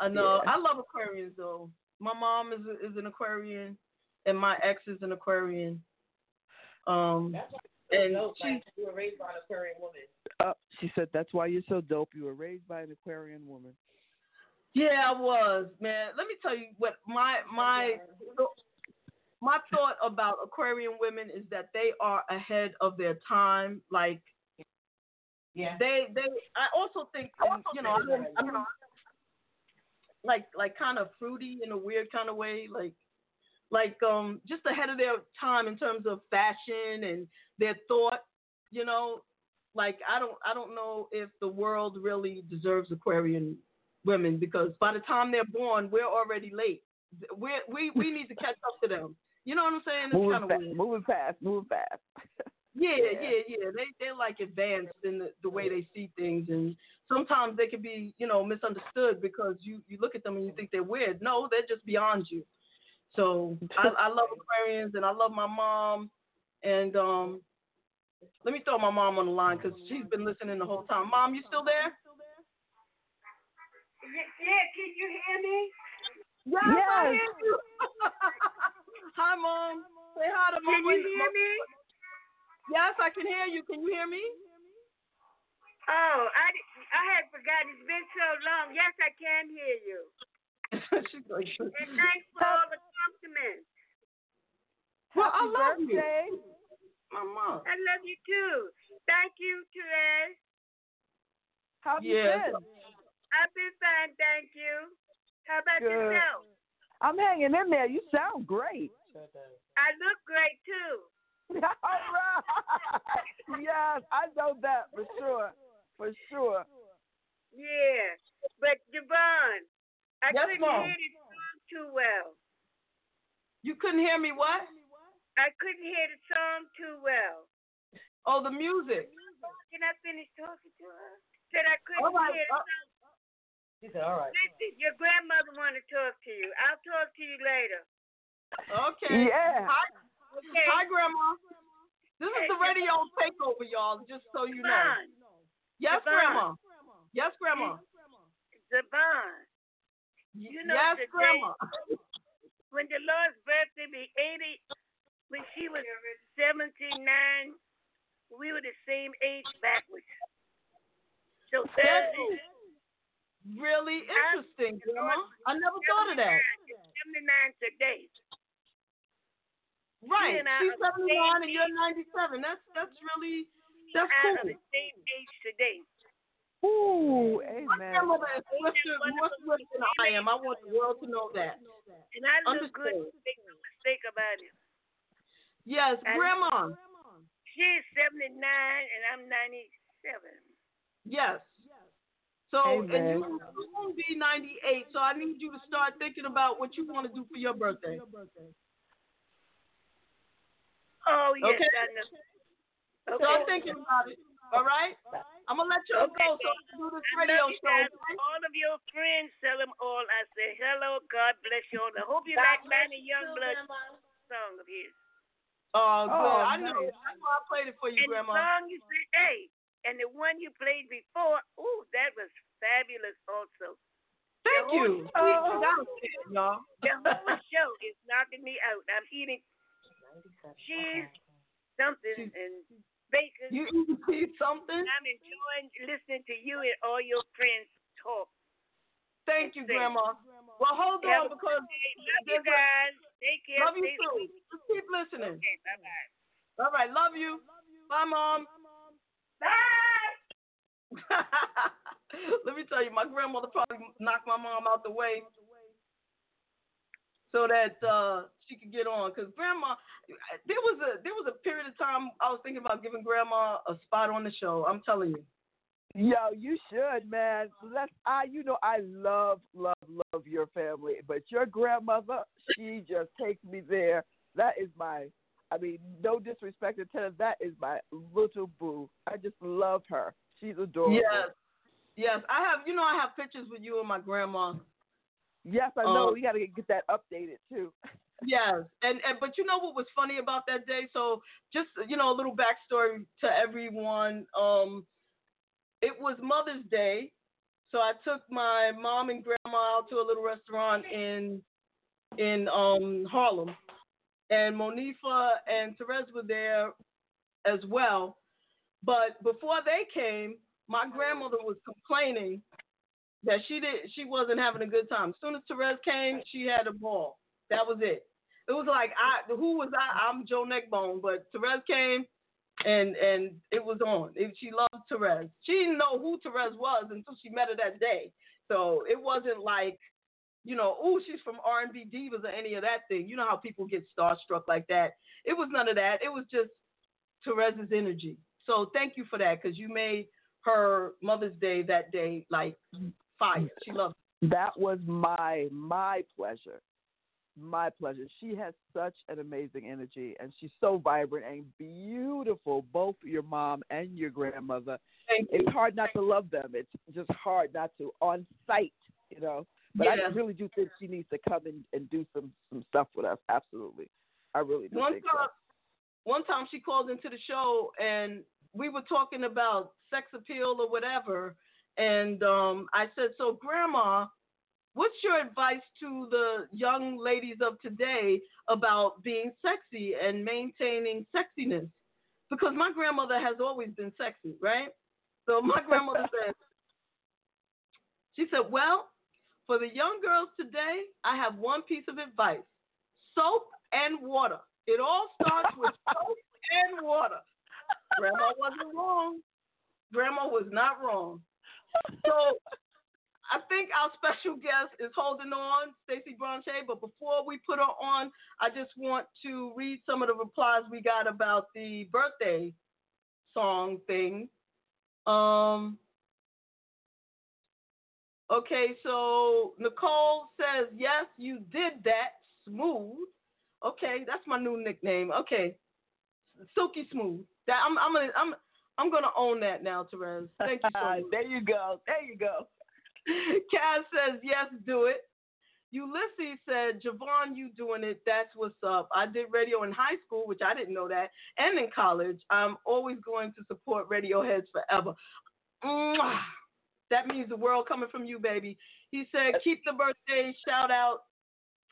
I know. Yeah. I love Aquarians though. My mom is is an Aquarian, and my ex is an Aquarian. Um, and she, you were raised by an Aquarian woman. Uh, she said that's why you're so dope. You were raised by an Aquarian woman. yeah, I was man. Let me tell you what my my my thought about Aquarian women is that they are ahead of their time. Like, Yeah. they they. I also think and, you know I, don't- I mean, like like kind of fruity in a weird kind of way. Like like um just ahead of their time in terms of fashion and their thought. You know, like I don't I don't know if the world really deserves Aquarian women because by the time they're born, we're already late. We we we need to catch up to them. You know what I'm saying? It's Moving, kind of fa- weird. moving fast, moving fast. (laughs) Yeah, Yeah. yeah, yeah. They they're like advanced in the, the way they see things, and sometimes they can be you know misunderstood because you you look at them and you think they're weird. No, they're just beyond you. So I, I (laughs) love Aquarians and I love my mom, and um, let me throw my mom on the line because she's been listening the whole time. Mom, you still there? Yeah, can you hear me? Yes, I hear you. (laughs) hi, mom. Say hi to mom. Can you hear me? Yes, I can hear you. Can you hear me? Oh, I, I had forgotten. It's been so long. Yes, I can hear you. (laughs) She's like, And thanks for all the compliments. (laughs) Well, I Happy love you. My mom. I love you too. Thank you, Terez. How have you been? I've been fine, thank you. How about Good. yourself? I'm hanging in there. You sound great. I look great too. All right. yes, I know that for sure. For sure. Yeah. But JaVonne, I Yes, couldn't Mom. hear the song too well. You couldn't hear me what? I couldn't hear the song too well. Oh, the music. Can I finish talking to her? Said I couldn't All right, hear the uh, song. She said, all right. Listen, your grandmother want to talk to you. I'll talk to you later. Okay. Yeah. Hi, Okay. hi, Grandma. This is the radio takeover, y'all. Just so you know. Yes. Grandma. Yes, Grandma. JaVonne. You know yes, the day- Grandma. When the Lord's birthday be 80, when she was 79, we were the same age backwards. So That's really interesting, Grandma. I never thought of that. 79 today. Right. and She's 79 same and you're 97. That's that's mm-hmm. really that's Out of cool. the same age today. Ooh, My amen. grandmother is swifter, more swift than I am. I want the world to know that. And I look good. Understood. Make no mistake about it. Yes, And- Grandma. She's 79 and I'm 97. Yes. So, and Amen. you you won't be 98, so I need you to start thinking about what you want to do for your birthday. Oh, yes, Okay. I know. Okay. Start thinking about it. All right. I'm gonna let you Okay, go so I can do this I radio show. guys. All of your friends, tell them all. I say hello. God bless you all. I hope you God like bless Manny Youngblood song of his. Oh, oh good. Oh, I know. nice. I know. I played it for you, and Grandma. the song you said, hey, and the one you played before, ooh, that was fabulous also. Thank the you. show- We- that was it, y'all. The whole (laughs) show is knocking me out. I'm eating cheese, something, and bacon. You eat cheese something? I'm enjoying listening to you and all your friends talk. Thank you, Grandma. Well, hold Have on a because. Love you guys. Take care. Love you Stay too. sweet. Just keep listening. Okay, bye bye. All right, love you. Bye, Mom. Bye. (laughs) Let me tell you, my grandmother probably knocked my mom out the way so that uh, she could get on. Cause grandma, there was a there was a period of time I was thinking about giving grandma a spot on the show. I'm telling you. Yo, you should, man. Let's. I, you know, I love, love, love your family, but your grandmother, she just takes me there. That is my. I mean, no disrespect to Ted, that is my little boo. I just love her. She's adorable. Yes, yes. I have. You know, I have pictures with you and my grandma. Yes, I know. Um, we got to get that updated too. Yes, and, and but you know what was funny about that day? So just you know a little backstory to everyone. Um, it was Mother's Day, so I took my mom and grandma out to a little restaurant in in um Harlem, and Monifa and Terez were there as well. But before they came, my grandmother was complaining that she did she wasn't having a good time. As soon as Terez came, she had a ball. That was it. It was like I who was I? I'm Joe Neckbone, but Terez came and and it was on. It, she loved Terez. She didn't know who Terez was until she met her that day. So it wasn't like, you know, oh she's from R&B divas or any of that thing. You know how people get starstruck like that. It was none of that. It was just Terez's energy. So thank you for that because you made her Mother's Day that day like fire. She loved. That was my my pleasure. My pleasure. She has such an amazing energy and she's so vibrant and beautiful, both your mom and your grandmother. It's hard not to love them. It's just hard not to on site, you know. But Yeah. I really do think she needs to come in and do some some stuff with us. Absolutely. I really do one think time, one time she called into the show and we were talking about sex appeal or whatever, and um, I said, "So, Grandma, what's your advice to the young ladies of today about being sexy and maintaining sexiness?" Because my grandmother has always been sexy, right? So my (laughs) grandmother said, she said, "Well, for the young girls today, I have one piece of advice: soap and water. It all starts with (laughs) soap and water. Grandma wasn't wrong. Grandma was not wrong. (laughs) So I think our special guest is holding on, Stacye Branche'. But before we put her on, I just want to read some of the replies we got about the birthday song thing. Um. Okay, so Nicole says, yes, you did that. Smooth. Okay, that's my new nickname. Okay, Silky Smooth. That I'm I'm gonna I'm I'm gonna own that now, Terez. Thank you so much. (laughs) there you go. There you go. (laughs) Kaz says yes, do it. Ulysses said, JaVonne, you doing it. That's what's up. I did radio in high school, which I didn't know that, and in college. I'm always going to support Radioheads forever. Mwah. That means the world coming from you, baby. He said, keep the birthday shout out,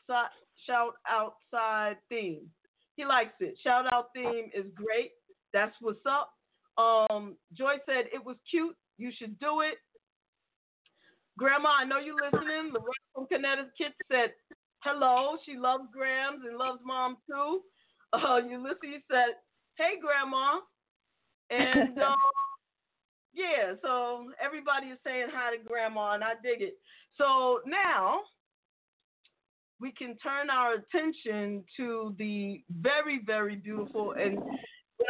si- shout outside theme. He likes it. Shout out theme is great. That's what's up. Um, Joy said it was cute. You should do it. Grandma, I know you're listening. Lorraine from Connecticut said hello. She loves Grams and loves mom too. Uh, Ulysses said, "Hey, Grandma," and (laughs) um, yeah, so everybody is saying hi to Grandma, and I dig it. So now we can turn our attention to the very, very beautiful, and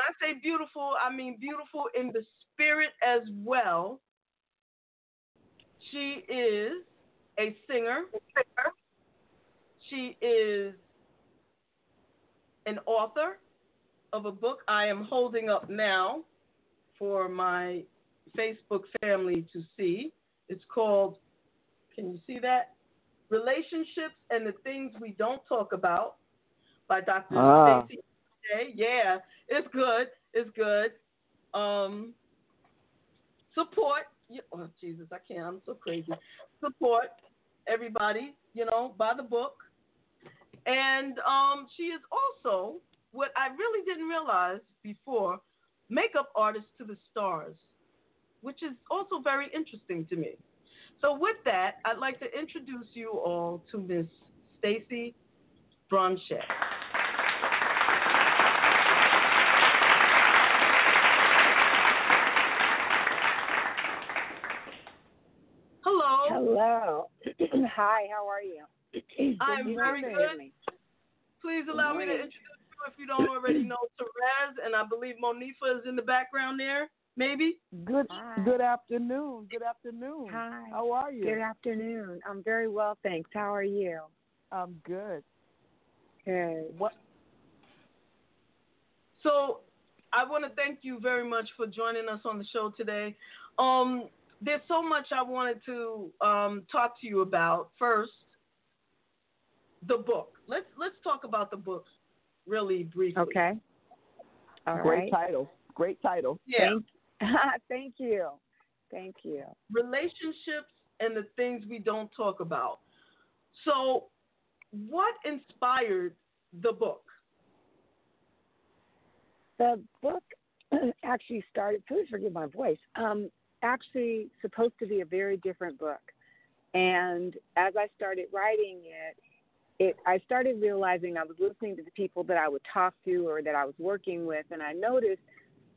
I say beautiful, I mean beautiful in the spirit as well. She is a singer. She is an author of a book I am holding up now for my Facebook family to see. It's called, can you see that? Relationships and the Things We Don't Talk About by Dr. Ah. Stacye. Yeah, it's good. It's good. Um, support. Oh Jesus, I can't. I'm so crazy. Support everybody. You know, buy the book. And um, she is also what I really didn't realize before makeup artist to the stars, which is also very interesting to me. So with that, I'd like to introduce you all to Miss Stacye Branche'. Hello. Hello. (clears throat) Hi, how are you? (clears throat) I'm Good very morning. good. Please allow me to introduce you if you don't already know Terez, and I believe Monifa is in the background there. Maybe. Good good afternoon. Good afternoon. Hi. How are you? Good afternoon. I'm very well, thanks. How are you? I'm good. Good. What? So I want to thank you very much for joining us on the show today. Um, there's so much I wanted to um, talk to you about. First, the book. Let's let's talk about the book really briefly. Okay. All Great right. title. Great title. Yeah. Thank, (laughs) thank you. Thank you. relationships and the things we don't talk about. So, what inspired the book? The book (clears throat) actually started, please forgive my voice, um, actually supposed to be a very different book. And as I started writing it, it I started realizing I was listening to the people that I would talk to or that I was working with, and I noticed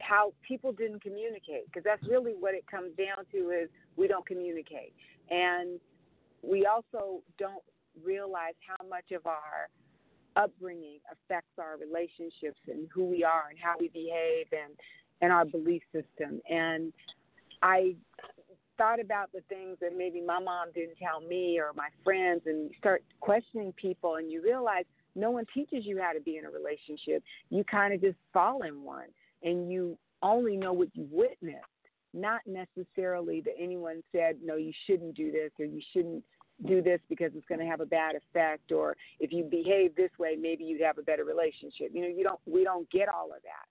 how people didn't communicate because that's really what it comes down to is we don't communicate and we also don't realize how much of our upbringing affects our relationships and who we are and how we behave and and our belief system and i thought about the things that maybe my mom didn't tell me or my friends and you start questioning people and you realize no one teaches you how to be in a relationship. You kind of just fall in one and you only know what you witnessed not necessarily that anyone said no you shouldn't do this or you shouldn't do this because it's going to have a bad effect or if you behave this way maybe you'd have a better relationship. You know you don't we don't get all of that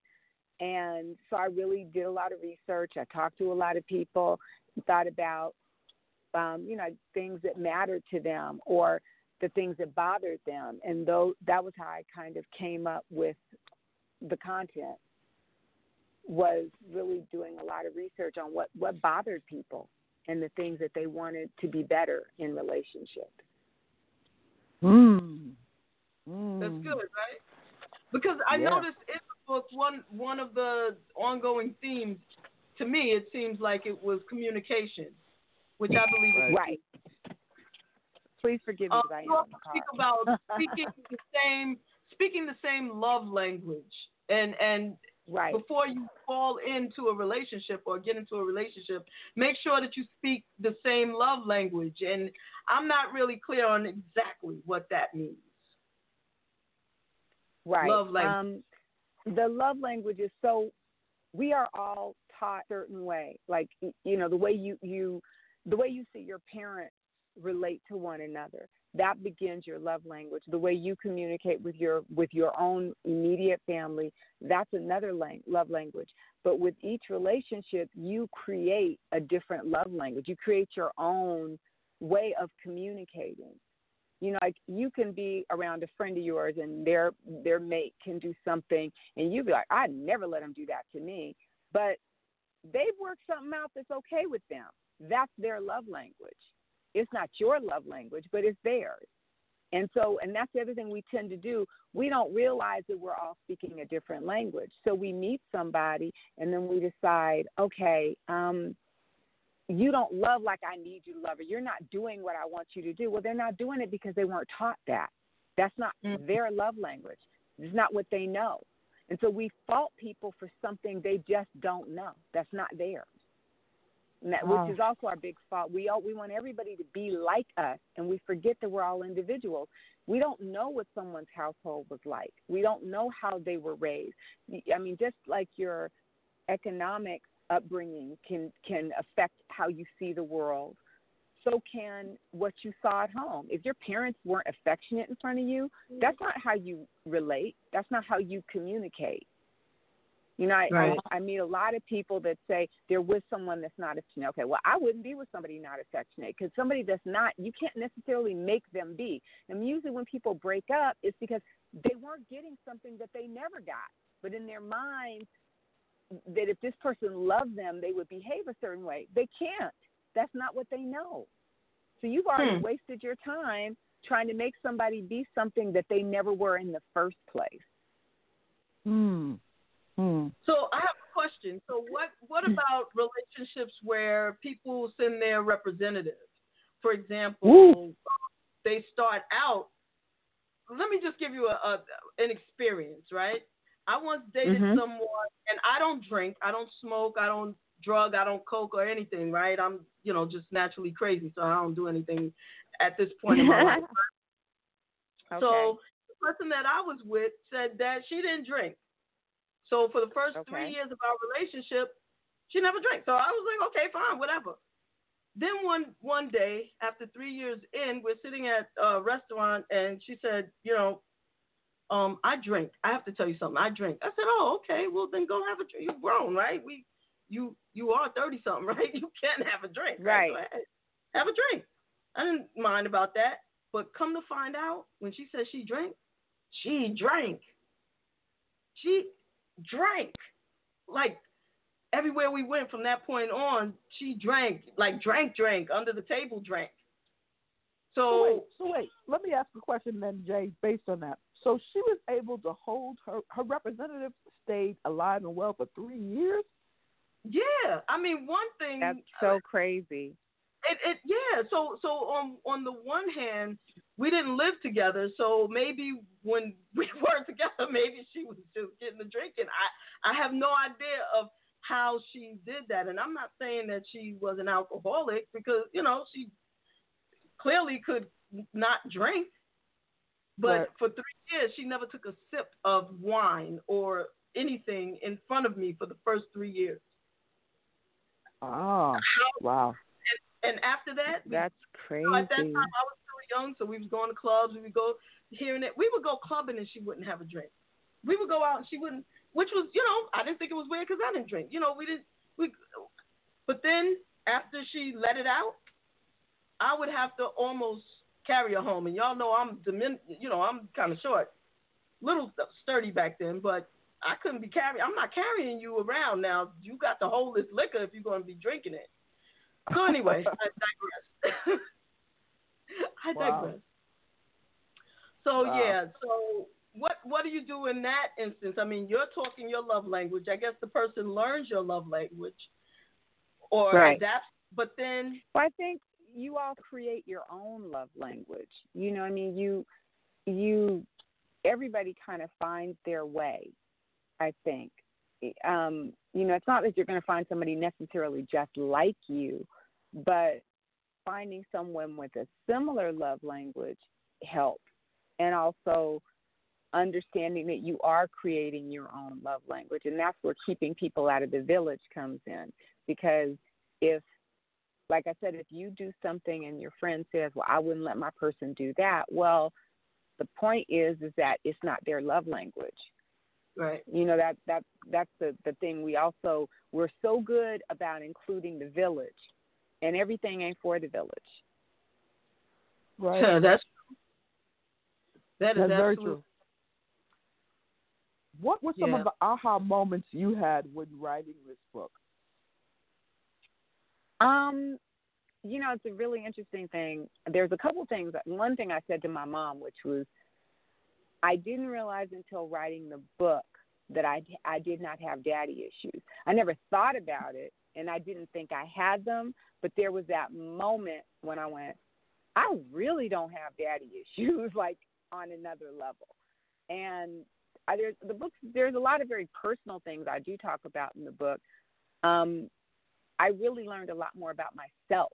and so i really did a lot of research i talked to a lot of people thought about um you know things that mattered to them or the things that bothered them and though that was how i kind of came up with the content was really doing a lot of research on what what bothered people and the things that they wanted to be better in relationship. Mm. That's good, right? Because I Yeah. noticed in the book one one of the ongoing themes to me it seems like it was communication, which I believe is Right. Please forgive me Um, because I am you in speak car. about (laughs) speaking the same speaking the same love language and and right. before you fall into a relationship or get into a relationship make sure that you speak the same love language and i'm not really clear on exactly what that means Right. Love language. Um, the love language is So we are all taught a certain way. Like you know, the way you you the way you see your parents relate to one another. That begins your love language. The way you communicate with your with your own immediate family. That's another lang- love language. But with each relationship, you create a different love language. You create your own way of communicating you know like you can be around a friend of yours and their their mate can do something and you be like i'd never let them do that to me. But they've worked something out that's okay with them. That's their love language. It's not your love language but it's theirs. And so and that's the other thing we tend to do. We don't realize that we're all speaking a different language. So we meet somebody and then we decide okay um you don't love like I need you to love, or you're not doing what I want you to do. Well, they're not doing it because they weren't taught that. That's not mm. their love language. It's not what they know. And so we fault people for something they just don't know. That's not theirs. And that, Wow. Which is also our big fault. We all we want everybody to be like us, and we forget that we're all individuals. We don't know what someone's household was like. We don't know how they were raised. I mean, just like your economics upbringing can can affect how you see the world. So can what you saw at home. If your parents weren't affectionate in front of you, that's not how you relate. That's not how you communicate. You know, I, Right. I, I meet a lot of people that say they're with someone that's not affectionate. Okay, well, I wouldn't be with somebody not affectionate because somebody that's not, you can't necessarily make them be. And usually when people break up, it's because they weren't getting something that they never got. But in their mind, that if this person loved them, they would behave a certain way. They can't. That's not what they know. So you've already Hmm. wasted your time trying to make somebody be something that they never were in the first place. Hmm. Hmm. So I have a question. So what what about relationships where people send their representatives? For example, they start out. Let me just give you a, a an experience, right? I once dated Mhm. someone, and I don't drink, I don't smoke, I don't drug, I don't coke or anything, right? I'm you know just naturally crazy, so I don't do anything at this point in my life. (laughs) So the person that I was with said that she didn't drink. So for the first three years of our relationship, she never drank. So I was like, okay, fine, whatever. Then one one day, after three years in, we're sitting at a restaurant, and she said, you know, um, I drink. I have to tell you something. I drink. I said, oh, okay. Well, then go have a drink. You're grown, right? We, you, you are thirty something, (laughs) right? You can't have a drink, Right. So have a drink. I didn't mind about that. But come to find out, when she said she drank, she drank. She drank. Like everywhere we went from that point on, she drank, like drank, drank, under the table drank. So So, wait, so wait, let me ask a question then, Jay, based on that. So she was able to hold her her representative stayed alive and well for three years. yeah, I mean, one thing. That's uh, so crazy. It, it yeah. So so on on the one hand, we didn't live together, so maybe when (laughs) we were together, maybe she was just getting the drinking. I I have no idea of how she did that, and I'm not saying that she was an alcoholic because you know she clearly could not drink. But Right. for three years, she never took a sip of wine or anything in front of me for the first three years. Ah, wow. And after that, we That's You know, at that time, I was still young, so we was going to clubs. We would go here and there. We would go clubbing, and she wouldn't have a drink. We would go out, and she wouldn't. Which was, you know, I didn't think it was weird because I didn't drink. You know, we didn't. We. But then after she let it out, I would have to almost carry her home, and y'all know I'm dimin. You know, I'm kind of short, little sturdy back then, but. I couldn't be carrying. I'm not carrying you around now. You got to hold this liquor if you're going to be drinking it. So anyway, (laughs) I digress. (laughs) I Wow. digress. So Wow. yeah, so what what do you do in that instance? I mean, you're talking your love language. I guess the person learns your love language or Right. adapts, but then Well, I think you all create your own love language. You know, I mean, you you everybody kind of finds their way. I think. Um, you know, it's not that you're going to find somebody necessarily just like you, but finding someone with a similar love language helps, and also understanding that you are creating your own love language, and that's where keeping people out of the village comes in. Because if like I said, if you do something and your friend says, "Well, I wouldn't let my person do that," well, the point is is that it's not their love language. right. You know that that that's the the thing. We also we're so good about including the village, and everything ain't for the village. Right. Yeah, that's that is That's very true. What were some Yeah. of the aha moments you had when writing this book? Um, you know, it's a really interesting thing. There's a couple things. One thing I said to my mom, which was, I didn't realize until writing the book that I I did not have daddy issues. I never thought about it, and I didn't think I had them. But there was that moment when I went, I really don't have daddy (laughs) issues, like on another level. And I, there's the book. There's a lot of very personal things I do talk about in the book. Um, I really learned a lot more about myself,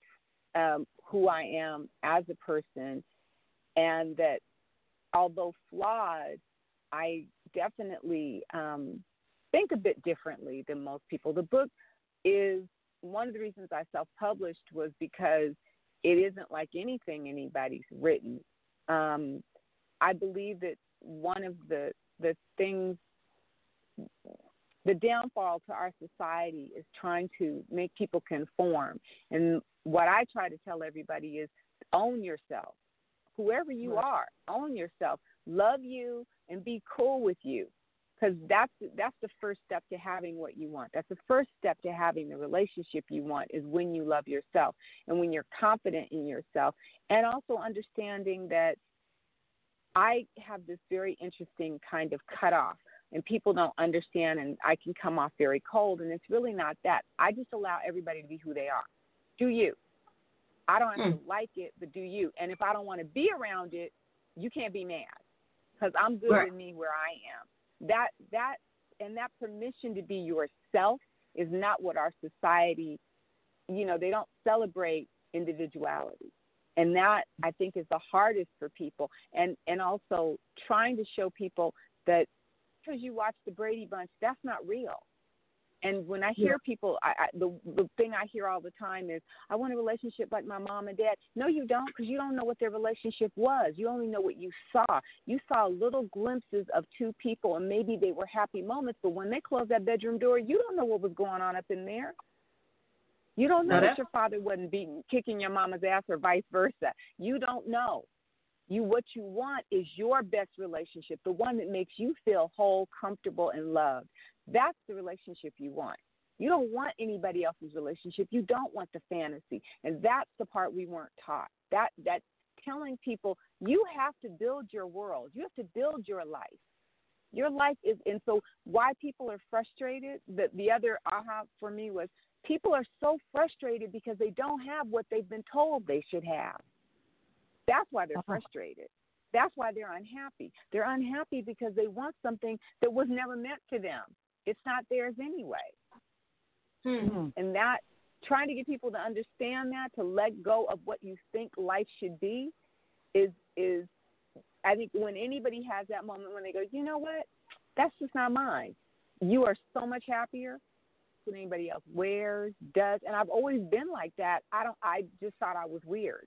um, who I am as a person, and that although flawed, I definitely um, think a bit differently than most people. The book is one of the reasons I self published was because it isn't like anything anybody's written. Um, I believe that one of the the things the downfall to our society is trying to make people conform. And what I try to tell everybody is own yourself. Whoever you Right. are, own yourself. Love you and be cool with you. Because that's that's the first step to having what you want. That's the first step to having the relationship you want is when you love yourself and when you're confident in yourself, and also understanding that I have this very interesting kind of cutoff, and people don't understand, and I can come off very cold, and it's really not that. I just allow everybody to be who they are. Do you? I don't to hmm. like it, but do you? And if I don't want to be around it, you can't be mad because I'm good Right. with me where I am. That that and that permission to be yourself is not what our society, you know, they don't celebrate individuality and that i think is the hardest for people and and also trying to show people that because you watch the brady bunch that's not real and when i hear Yeah. people I, I the the thing i hear all the time is i want a relationship like my mom and dad no you don't because you don't know what their relationship was you only know what you saw you saw little glimpses of two people and maybe they were happy moments but when they closed that bedroom door you don't know what was going on up in there you don't know Now that that- your father wasn't beating, kicking your mama's ass, or vice versa. You don't know. You what you want is your best relationship, the one that makes you feel whole, comfortable, and loved. That's the relationship you want. You don't want anybody else's relationship. You don't want the fantasy, and that's the part we weren't taught. That that telling people you have to build your world. You have to build your life. Your life is, and so why people are frustrated. The the other aha for me was people are so frustrated because they don't have what they've been told they should have. That's why they're uh-huh. frustrated. That's why they're unhappy. They're unhappy because they want something that was never meant for them. It's not theirs anyway. Hmm. Hmm. And that trying to get people to understand that, to let go of what you think life should be, is is I think when anybody has that moment when they go, you know what, that's just not mine. You are so much happier than anybody else wears, does, and I've always been like that. I don't. I just thought I was weird,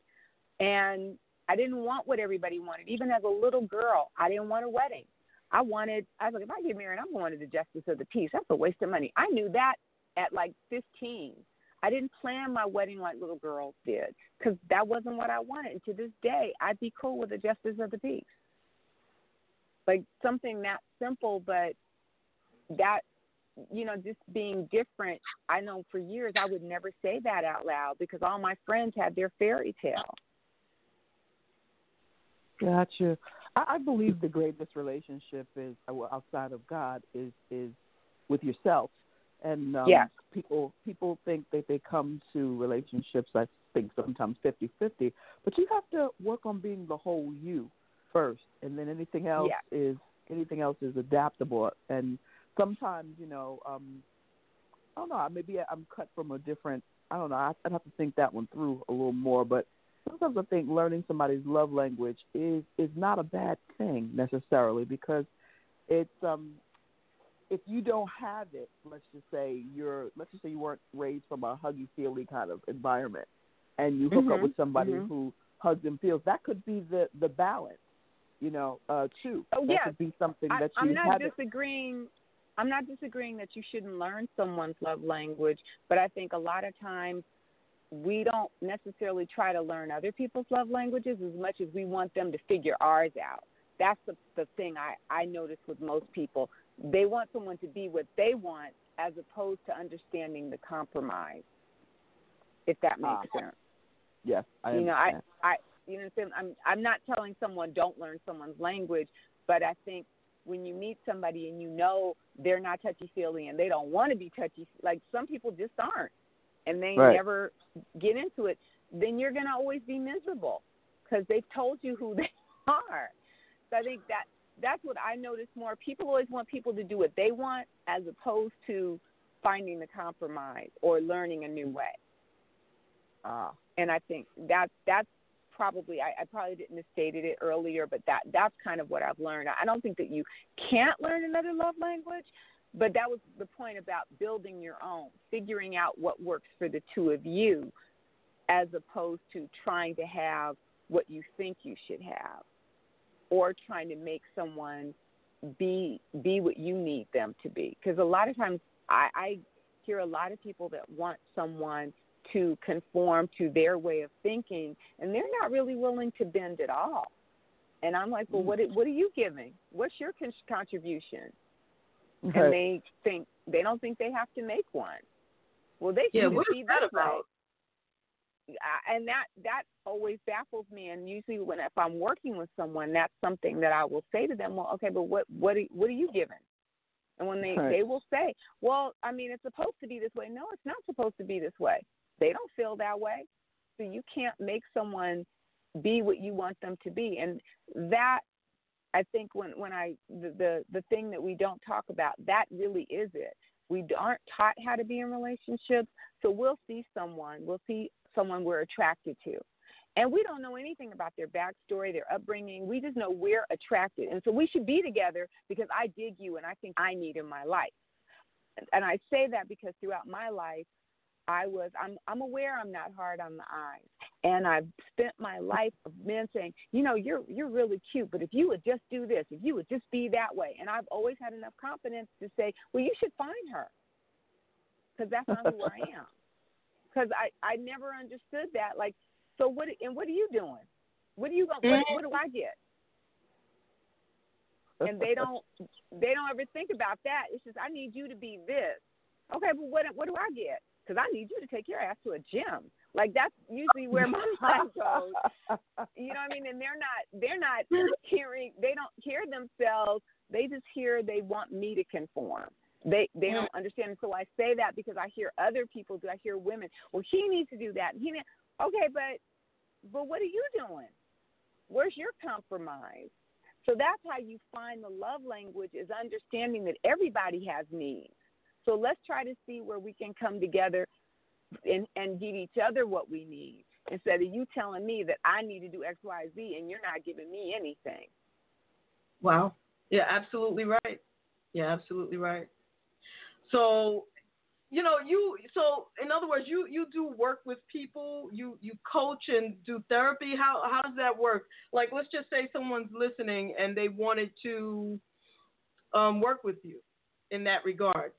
and I didn't want what everybody wanted. Even as a little girl, I didn't want a wedding. I wanted. I was like, if I get married, I'm going to the justice of the peace. That's a waste of money. I knew that at like 15. I didn't plan my wedding like little girls did because that wasn't what I wanted. And to this day, I'd be cool with the justice of the peace. Like something that simple, but that, you know, just being different. I know for years I would never say that out loud because all my friends had their fairy tale. Gotcha. I, I believe the greatest relationship is uh, outside of God is is with yourself. And um, people people think that they come to relationships. I think sometimes fifty fifty, but you have to work on being the whole you first, and then anything else Yeah. is anything else is adaptable. And sometimes you know, um, I don't know. Maybe I'm cut from a different. I don't know. I- I'd have to think that one through a little more, but sometimes I think learning somebody's love language is is not a bad thing necessarily because it's um if you don't have it, let's just say you're let's just say you weren't raised from a huggy feely kind of environment and you hook up Mhm, with somebody mhm. who hugs and feels, that could be the the balance, you know, uh too. Oh, that yes. could be something I, that I'm you not haven't disagreeing. I'm not disagreeing that you shouldn't learn someone's love language, but I think a lot of times we don't necessarily try to learn other people's love languages as much as we want them to figure ours out. That's the the thing I I notice with most people. They want someone to be what they want as opposed to understanding the compromise. If that makes Ah, sense Yes, I you know, I, understand. I, you know, what I'm saying? I'm, I'm not telling someone don't learn someone's language, but I think when you meet somebody and you know they're not touchy feely and they don't want to be touchy, like some people just aren't, and they Right. never get into it, then you're gonna always be miserable because they've told you who (laughs) they are. So I think that that's what I notice more. People always want people to do what they want as opposed to finding the compromise or learning a new way. Ah. And I think that that's probably I, I probably didn't have stated it earlier, but that that's kind of what I've learned. I don't think that you can't learn another love language, but that was the point about building your own, figuring out what works for the two of you, as opposed to trying to have what you think you should have, or trying to make someone be be what you need them to be. Because a lot of times I, I hear a lot of people that want someone to conform to their way of thinking, and they're not really willing to bend at all. And I'm like, well, mm. what what are you giving? What's your con- contribution? Okay. And they think they don't think they have to make one. Well, they Yeah, can what be that way. about? And that that always baffles me. And usually, when if I'm working with someone, that's something that I will say to them. Well, okay, but what what are, what are you giving? And when they Right. they will say, well, I mean, it's supposed to be this way. No, it's not supposed to be this way. They don't feel that way, so you can't make someone be what you want them to be. And that I think when when I the the, the thing that we don't talk about that really is it. We aren't taught how to be in relationships, so we'll see someone, we'll see someone we're attracted to. And we don't know anything about their backstory, their upbringing. We just know we're attracted. And so we should be together because I dig you and I think I need in my life. And- And I say that because throughout my life, I was I'm I'm aware I'm not hard on the eyes. And I've spent my life of men saying, you know, you're you're really cute, but if you would just do this, if you would just be that way. And I've always had enough confidence to say, well, you should find her. Cuz that's not who I (laughs) am. Cuz I I never understood that like so what and what are you doing? What are you going what, what do I get? and they mm-hmm. don't they don't ever think about that. It's just I need you to be this. Okay, but what what do I get? Because I need you to take your ass to a gym. Like that's usually where my (laughs) mind goes. You know what I mean? And they're not they're not hearing they don't hear themselves. They just hear they want me to conform. They they don't understand. So I say that because I hear other people do. I hear women. Well, he needs to do that. He need, okay, but but what are you doing? Where's your compromise? So that's how you find the love language is understanding that everybody has needs. So let's try to see where we can come together and, and give each other what we need instead of you telling me that I need to do X, Y, Z and you're not giving me anything. Wow. Yeah, absolutely right. Yeah, absolutely right. So, you know, you so in other words, you you do work with people, you you coach and do therapy. How how does that work? Like let's just say someone's listening and they wanted to um, work with you in that regard.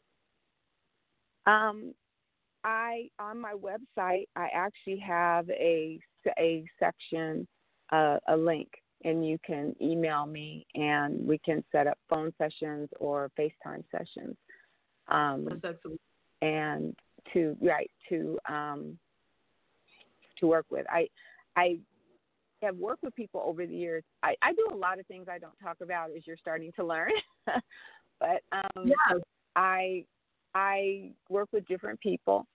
Um, I on my website I actually have a a section, uh, a link, and you can email me and we can set up phone sessions or FaceTime sessions. Um, That's excellent. and to right to um, to work with. I I have worked with people over the years. I, I do a lot of things I don't talk about as you're starting to learn, (laughs) but um, Yes. I I work with different people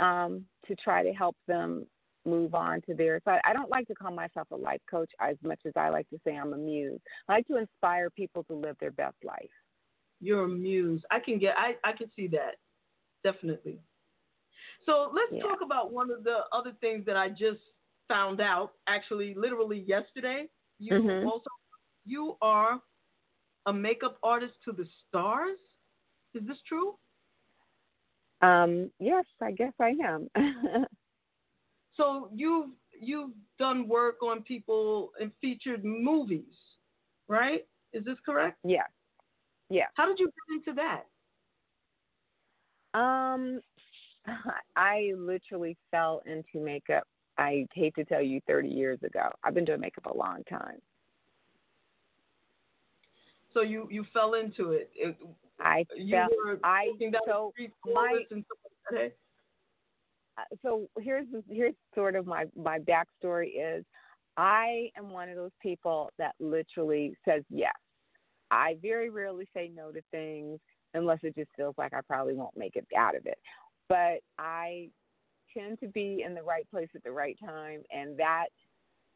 um, to try to help them move on to their. So I, don't like to call myself a life coach as much as I like to say I'm a muse. I like to inspire people to live their best life. You're a muse. I can get I, I can see that. Definitely. So let's Yeah. talk about one of the other things that I just found out, actually literally yesterday. You Mhm. also you are a makeup artist to the stars. Is this true? Um, yes, I guess I am. (laughs) So you've you've done work on people and featured movies, right? Is this correct? yeah, yeah. How did you get into that? Um, (laughs) I literally fell into makeup. I hate to tell you, 30 years ago. I've been doing makeup a long time. So you you fell into it. it I were I so my flawless and stuff like that. uh, so here's here's sort of my my backstory is I am one of those people that literally says yes. I very rarely say no to things unless it just feels like I probably won't make it out of it. But I tend to be in the right place at the right time, and that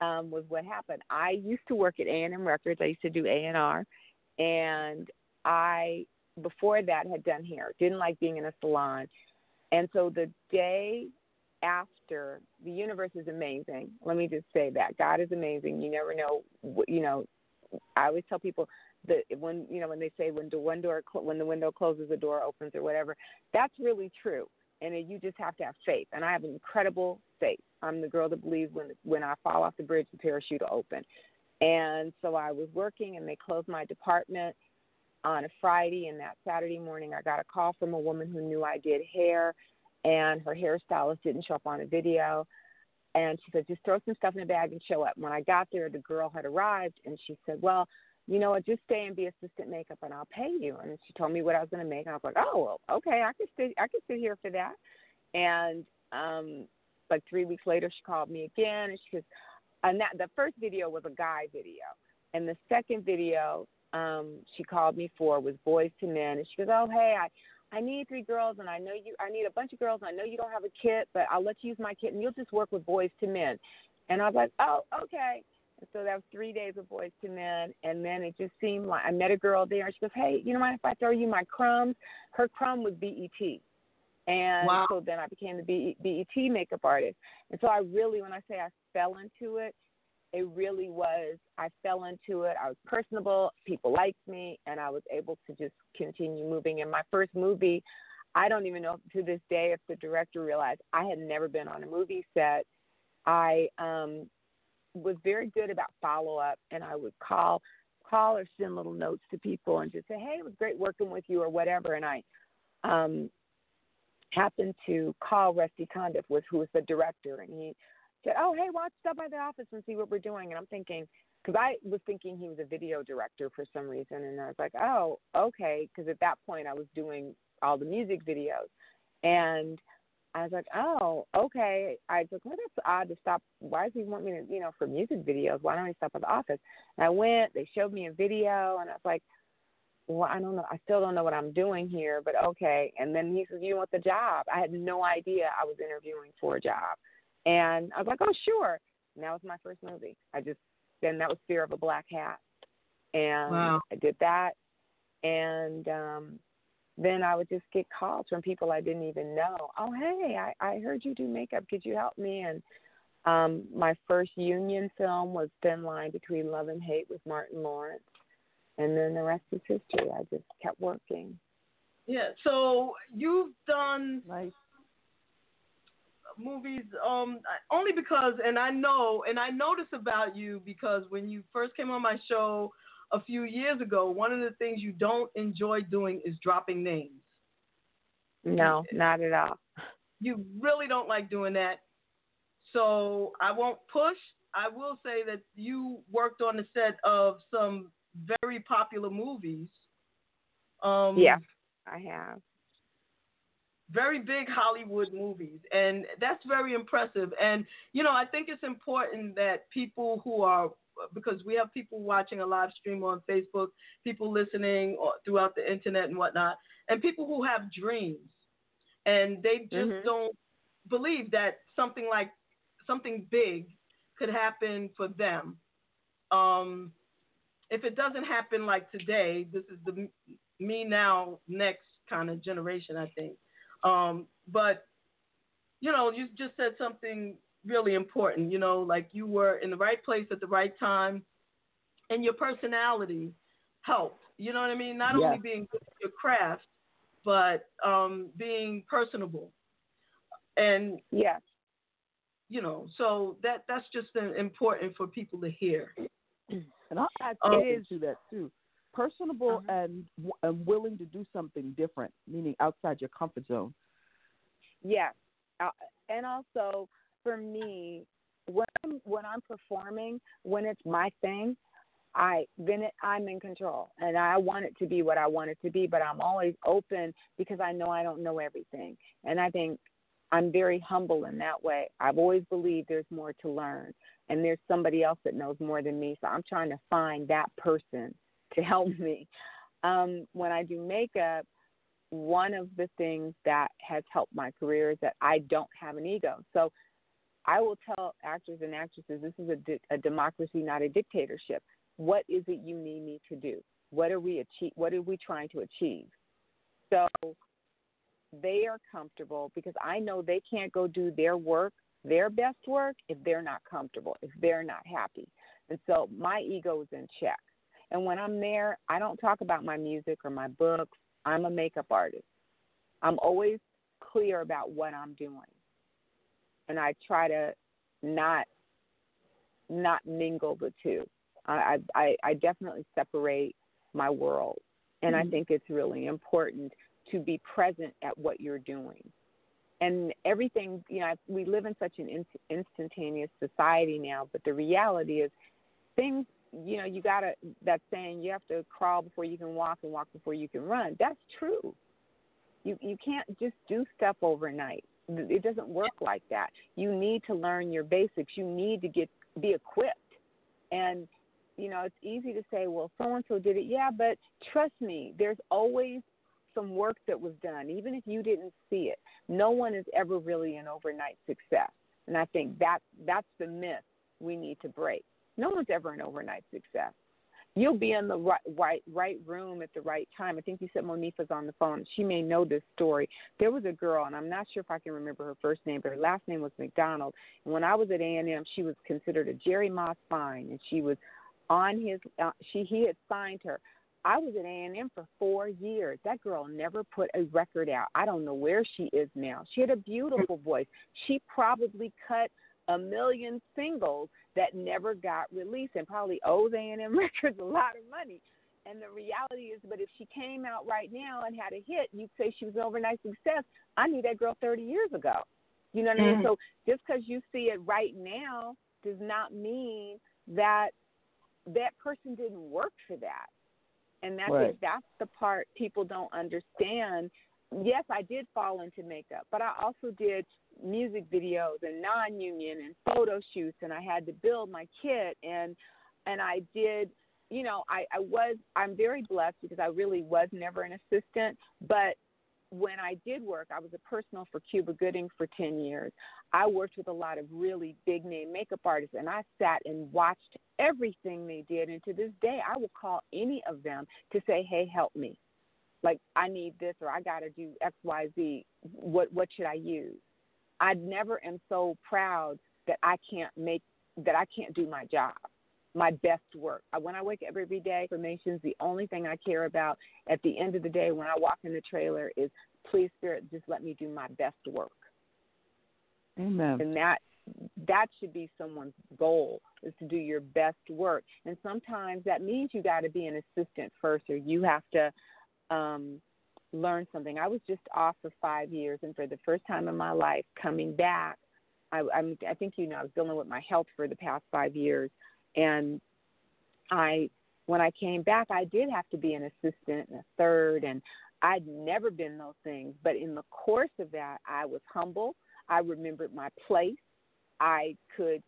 um, was what happened. I used to work at A and M Records. I used to do A and R, and I before that had done hair. Didn't like being in a salon, and so the day after, the universe is amazing. Let me just say that God is amazing. You never know, you know. I always tell people that when you know when they say when the one door when the window closes the door opens or whatever that's really true and you just have to have faith and i have incredible faith i'm the girl that believes when when i fall off the bridge the parachute will open and so i was working and they closed my department on a friday and that saturday morning i got a call from a woman who knew i did hair and her hairstylist didn't show up on a video and she said, just throw some stuff in a bag and show up. When I got there, the girl had arrived, and she said, well, you know what, just stay and be assistant makeup, and I'll pay you. And she told me what I was going to make, and I was like, oh, well, okay, I could sit, I could sit here for that. And um, like three weeks later, she called me again, and she goes, and that the first video was a guy video, and the second video um, she called me for was Boyz II Men, and she goes, oh, hey, I I need three girls, and I know you. I need a bunch of girls, and I know you don't have a kit, but I'll let you use my kit, and you'll just work with Boyz II Men. And I was like, oh, okay. And so that was three days of Boyz II Men, and then it just seemed like I met a girl there, and she goes, hey, you know mind if I throw you my crumbs? Her crumb was BET. And Wow. so then I became the B- BET makeup artist. And so I really, when I say I fell into it, it really was i fell into it. I was personable. People liked me and i was able to just continue moving. In my first movie i don't even know to this day if the director realized i had never been on a movie set. I um was very good about follow up and i would call call or send little notes to people and just say hey it was great working with you or whatever. And i um happened to call Rusty Cundieff was who was the director and he said, "Oh, hey, you stop by the office and see what we're doing?" And I'm thinking, because I was thinking he was a video director for some reason, and I was like, "Oh, okay," because at that point I was doing all the music videos, and I was like, "Oh, okay." I was like, "Well, that's odd to stop. Why does he want me to, you know, for music videos? Why don't he stop at the office?" And I went. They showed me a video, and I was like. Well, I don't know. I still don't know what I'm doing here, but okay. And then he says, "You want the job?" I had no idea I was interviewing for a job. And I was like, oh, sure. And that was my first movie. I just, then that was Fear of a Black Hat. And Wow. I did that. And um, then I would just get calls from people I didn't even know. Oh, hey, I, I heard you do makeup. Could you help me? And um, my first union film was Thin Line Between Love and Hate with Martin Lawrence. And then the rest is history. I just kept working. Yeah. So you've done movies um only because and I know and I noticed about you because when you first came on my show a few years ago, one of the things you don't enjoy doing is dropping names. No, not at all. You really don't like doing that. So I won't push. I will say that you worked on the set of some very popular movies. Um, yeah, I have. Very big Hollywood movies, and that's very impressive. And you know, I think it's important that people who are because we have people watching a live stream on Facebook, people listening throughout the internet and whatnot, and people who have dreams, and they just Mhm. don't believe that something like something big could happen for them. Um, if it doesn't happen like today, this is the me now next kind of generation, I think. Um, but you know, you just said something really important. You know, like you were in the right place at the right time, and your personality helped. You know what I mean? Not Yeah. only being good at your craft, but um, being personable. And yeah, you know, so that that's just uh, important for people to hear. And I'll add Um, to that too. Personable and w- and willing to do something different, meaning outside your comfort zone. Yes, uh, and also for me, when I'm, when I'm performing, when it's my thing, I then it, I'm in control, and I want it to be what I want it to be. But I'm always open because I know I don't know everything, and I think I'm very humble in that way. I've always believed there's more to learn, and there's somebody else that knows more than me. So I'm trying to find that person to help (laughs) me. Um, when I do makeup, one of the things that has helped my career is that I don't have an ego. So I will tell actors and actresses this is a, di- a democracy, not a dictatorship. What is it you need me to do? What are we achieve? What are we trying to achieve? So they are comfortable because I know they can't go do their work, their best work, if they're not comfortable, if they're not happy. And so my ego is in check. And when I'm there, I don't talk about my music or my books. I'm a makeup artist. I'm always clear about what I'm doing. And I try to not not mingle the two. I I, I definitely separate my world. And I Mhm. think it's really important to be present at what you're doing. And everything, you know, we live in such an in- instantaneous society now, but the reality is things, you know, you got to, that saying, you have to crawl before you can walk and walk before you can run. That's true. You, you can't just do stuff overnight. It doesn't work like that. You need to learn your basics. You need to get, be equipped. And you know, it's easy to say, well, so and so did it. Yeah, but trust me, there's always some work that was done, even if you didn't see it. No one is ever really an overnight success. And I think that that's the myth we need to break. No one's ever an overnight success. You'll be in the right, right right room at the right time. I think you said Monifa's on the phone. She may know this story. There was a girl, and I'm not sure if I can remember her first name, but her last name was McDonald. And when I was at A&M, she was considered a Jerry Moss fine, and she was on his. Uh, she he had signed her. I was at A&M for four years. That girl never put a record out. I don't know where she is now. She had a beautiful voice. She probably cut a million singles that never got released and probably owes A&M (laughs) Records a lot of money. And the reality is, but if she came out right now and had a hit, you'd say she was an overnight success. I knew that girl 30 years ago. You know what I mean? Mhm. So just because you see it right now does not mean that that person didn't work for that. And that's Right. that's the part people don't understand. Yes, I did fall into makeup, but I also did music videos and non-union and photo shoots, and I had to build my kit and and I did. You know, I, I was I'm very blessed because I really was never an assistant, but when I did work, I was a personal for Cuba Gooding for 10 years. I worked with a lot of really big name makeup artists, and I sat and watched everything they did. And to this day, I will call any of them to say, "Hey, help me! Like I need this, or I got to do X, Y, Z. What what should I use?" I never am so proud that I can't make that I can't do my job, my best work. I- When I wake up every day, information's the only thing I care about. At the end of the day, when I walk in the trailer, is please, Spirit, just let me do my best work. Amen. And that that should be someone's goal is to do your best work. And sometimes that means you got to be an assistant first, or you have to um, learn something. I was just off for five years, and for the first time in my life, coming back, I, I'm, I think you know I was dealing with my health for the past five years, and I when I came back, I did have to be an assistant and a third, and I'd never been those things. But in the course of that, I was humble. I remembered my place. I could,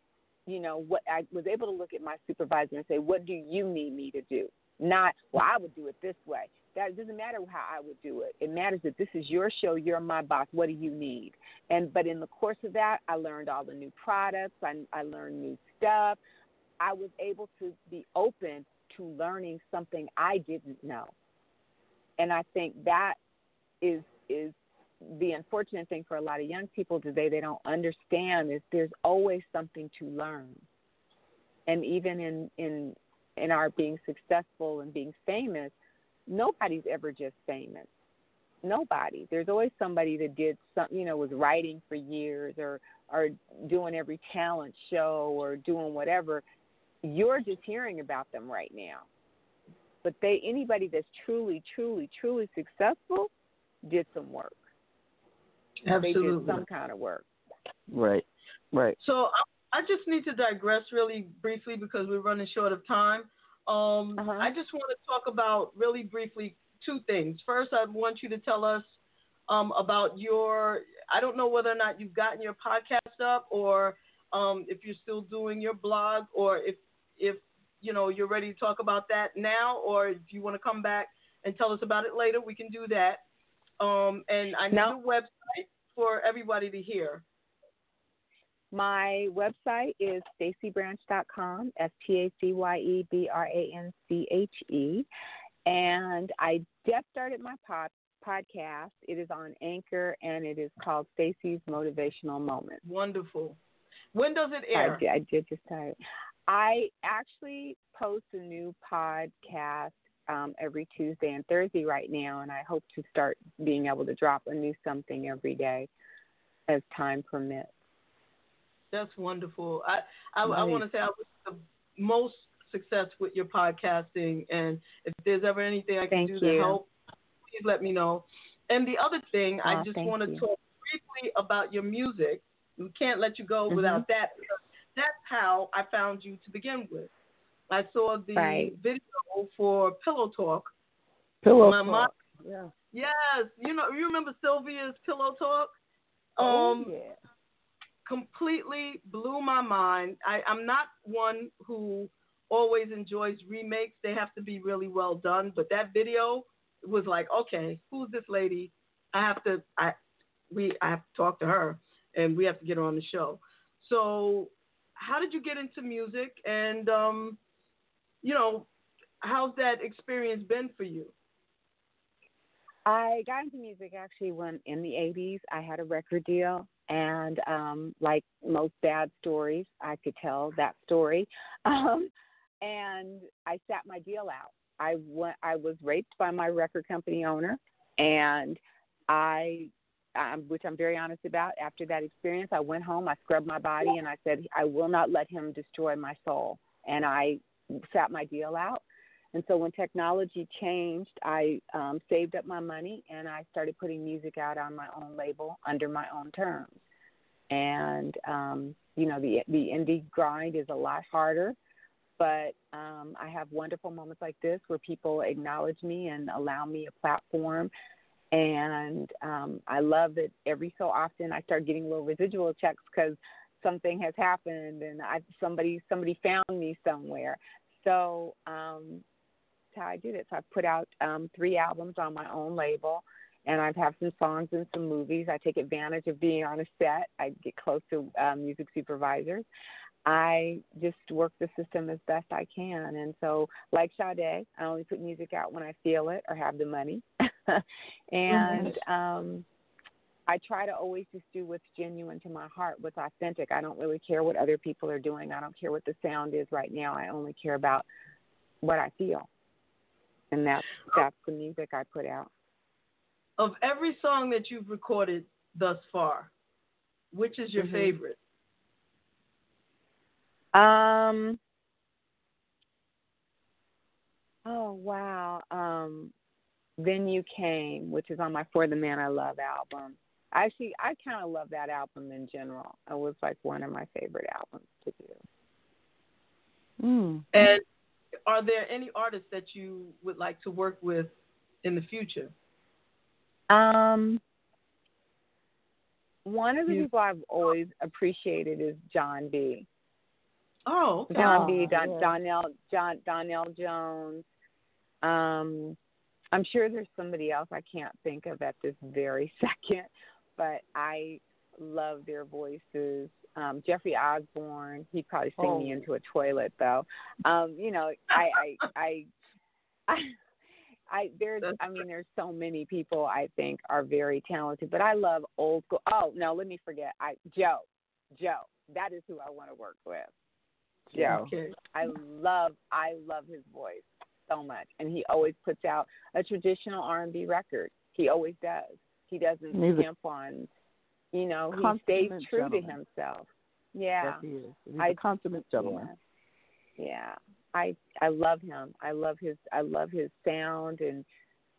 you know, what I was able to look at my supervisor and say, "What do you need me to do?" Not, "Well, I would do it this way." That it doesn't matter how I would do it. It matters that this is your show. You're my boss. What do you need? And but in the course of that, I learned all the new products. I, I learned new stuff. I was able to be open to learning something I didn't know. And I think that is is the unfortunate thing for a lot of young people today they don't understand is there's always something to learn. And even in in in our being successful and being famous, nobody's ever just famous. Nobody. There's always somebody that did some, you know, was writing for years or or doing every talent show or doing whatever. You're just hearing about them right now. But they anybody that's truly, truly, truly successful did some work. They did Absolutely. some kind of work. Right. Right. So I, I just need to digress really briefly because we're running short of time. Um, Uh-huh. I just want to talk about really briefly two things. First, I want you to tell us um, about your. I don't know whether or not you've gotten your podcast up, or um, if you're still doing your blog, or if if you know you're ready to talk about that now, or if you want to come back and tell us about it later, we can do that. Um, and I need No. a website for everybody to hear. My website is stacyebranche.com, S T A C Y E B R A N C H E. And I just started my pod, podcast. It is on Anchor and it is called Stacye's Motivational Moments. Wonderful. When does it I did, I did just start. I actually post a new podcast um, every Tuesday and Thursday right now, and I hope to start being able to drop a new something every day as time permits. That's wonderful. I I, I want to say I wish you the most success with your podcasting, and if there's ever anything I can Thank do to help, please let me know. And the other thing, I just want to talk briefly about your music. We can't let you go Mhm. without that. Because that's how I found you to begin with. I saw the Right. video for Pillow Talk. Pillow My mom- talk. Yeah. Yes, you know, you remember Sylvia's Pillow Talk? Oh, Um, yeah. Completely blew my mind. I, I'm not one who always enjoys remakes. They have to be really well done. But that video was like, okay, who's this lady? I have to I we I have to talk to her and we have to get her on the show. So how did you get into music and um you know, how's that experience been for you? I got into music actually when in the 80s I had a record deal and um like most bad stories I could tell that story (laughs) um and I sat my deal out. I went I was raped by my record company owner and I um, which I'm very honest about after that experience I went home I scrubbed my body and I said I will not let him destroy my soul and I sat my deal out and so when technology changed, I um, saved up my money and I started putting music out on my own label under my own terms. And um, you know, the the indie grind is a lot harder, but um, I have wonderful moments like this where people acknowledge me and allow me a platform. And um, I love that every so often I start getting little residual checks because something has happened and I somebody somebody found me somewhere. So um, how I do this. I've put out um, three albums on my own label, and I've have some songs and some movies. I take advantage of being on a set. I get close to um, music supervisors. I just work the system as best I can, and so like Sade, I only put music out when I feel it or have the money, (laughs) and um, I try to always just do what's genuine to my heart, what's authentic. I don't really care what other people are doing. I don't care what the sound is right now. I only care about what I feel and that's that's the music I put out. Of every song that you've recorded thus far, which is your Mhm. favorite? Um. Oh wow. Um, then you came, which is on my For the Man I Love album. Actually, I kind of love that album in general. It was like one of my favorite albums to do. Mm. And are there any artists that you would like to work with in the future? Um, one of the You- people I've always appreciated is Jon B. Oh, okay. Jon B. Don, yeah. Donnell, John, Donnell Jones. Um, I'm sure there's somebody else I can't think of at this very (laughs) second, but I love their voices. Um, Jeffrey Osborne, he'd probably sing me Oh. into a toilet though. Um, you know, I, I, (laughs) I, I, I there's, I mean, there's so many people I think are very talented, but I love old school. Oh no, let me forget. I Joe, Joe, that is who I want to work with. Joe. Okay. I love I love his voice so much, and he always puts out a traditional R and B record. He always does. He doesn't skimp on, you know, he stays consummate true to himself. Yeah, Yes, he is. He's I- a consummate gentleman. yeah, yeah. I I love him. I love his I love his sound and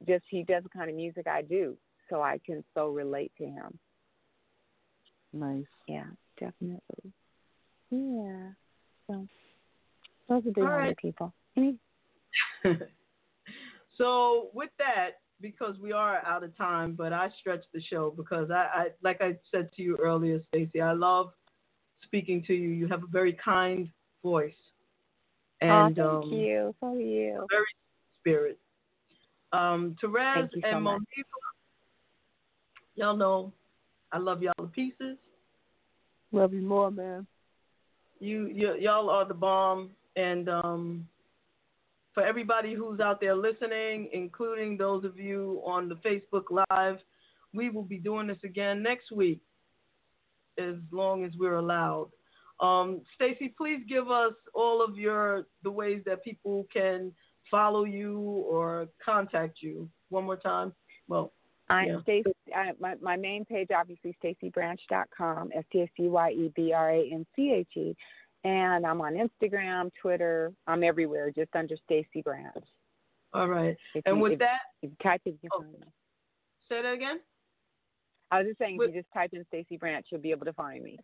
just he does the kind of music I do, so I can so relate to him. Nice. Yeah, definitely. Yeah. So those are the All only right. people. (laughs) so with that, because we are out of time, but I stretch the show because I, I like I said to you earlier, Stacye, I love speaking to you. You have a very kind voice. And oh, thank um, you. So are you. very spirit. Um, Terez Thank so and much. Monifa, y'all know I love y'all to pieces. Love you more, man. You, you y'all are the bomb, and um, for everybody who's out there listening, including those of you on the Facebook Live, we will be doing this again next week, as long as we're allowed. Um, Stacye, please give us all of your the ways that people can follow you or contact you. One more time. Well, I'm yeah. Stacye. My my main page, obviously, StacyeBranche.com, S T A C Y E B R A N C H E, and I'm on Instagram, Twitter. I'm everywhere, just under Stacye Branche'. All right. If and you, with if, that, if you type it, you oh. can say that again. I was just saying, if you just type in Stacye Branche', you'll be able to find me.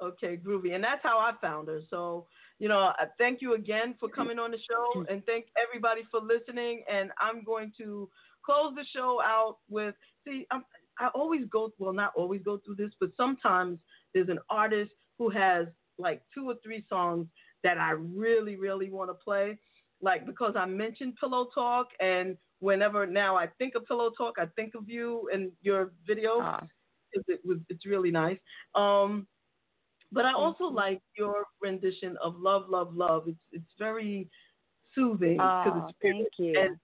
Okay, groovy. And that's how I found her. So, you know, I thank you again for coming on the show (clears throat) and thank everybody for listening. And I'm going to close the show out with see, I'm, I always go, well, not always go through this, but sometimes there's an artist who has like two or three songs that I really, really want to play. Like because I mentioned Pillow Talk, and whenever now I think of Pillow Talk, I think of you and your video. It, it was, it's really nice. Um, but I also like your rendition of "Love, Love, Love." It's it's very soothing to the Oh, spirit. thank you. And,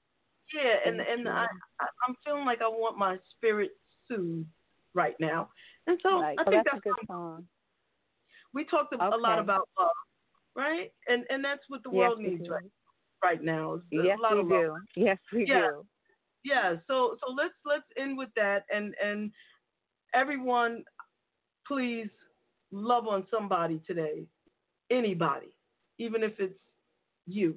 yeah, and Thank and you. I, I I'm feeling like I want my spirit soothed right now, and so Right. I Oh, think that's a that's good song. We talked a, a lot about love, right? And and that's what the world needs right right now. Yes, lot we of love. do. Yes, we Yeah. do. Yeah, so so let's let's end with that and and everyone please love on somebody today. Anybody, even if it's you.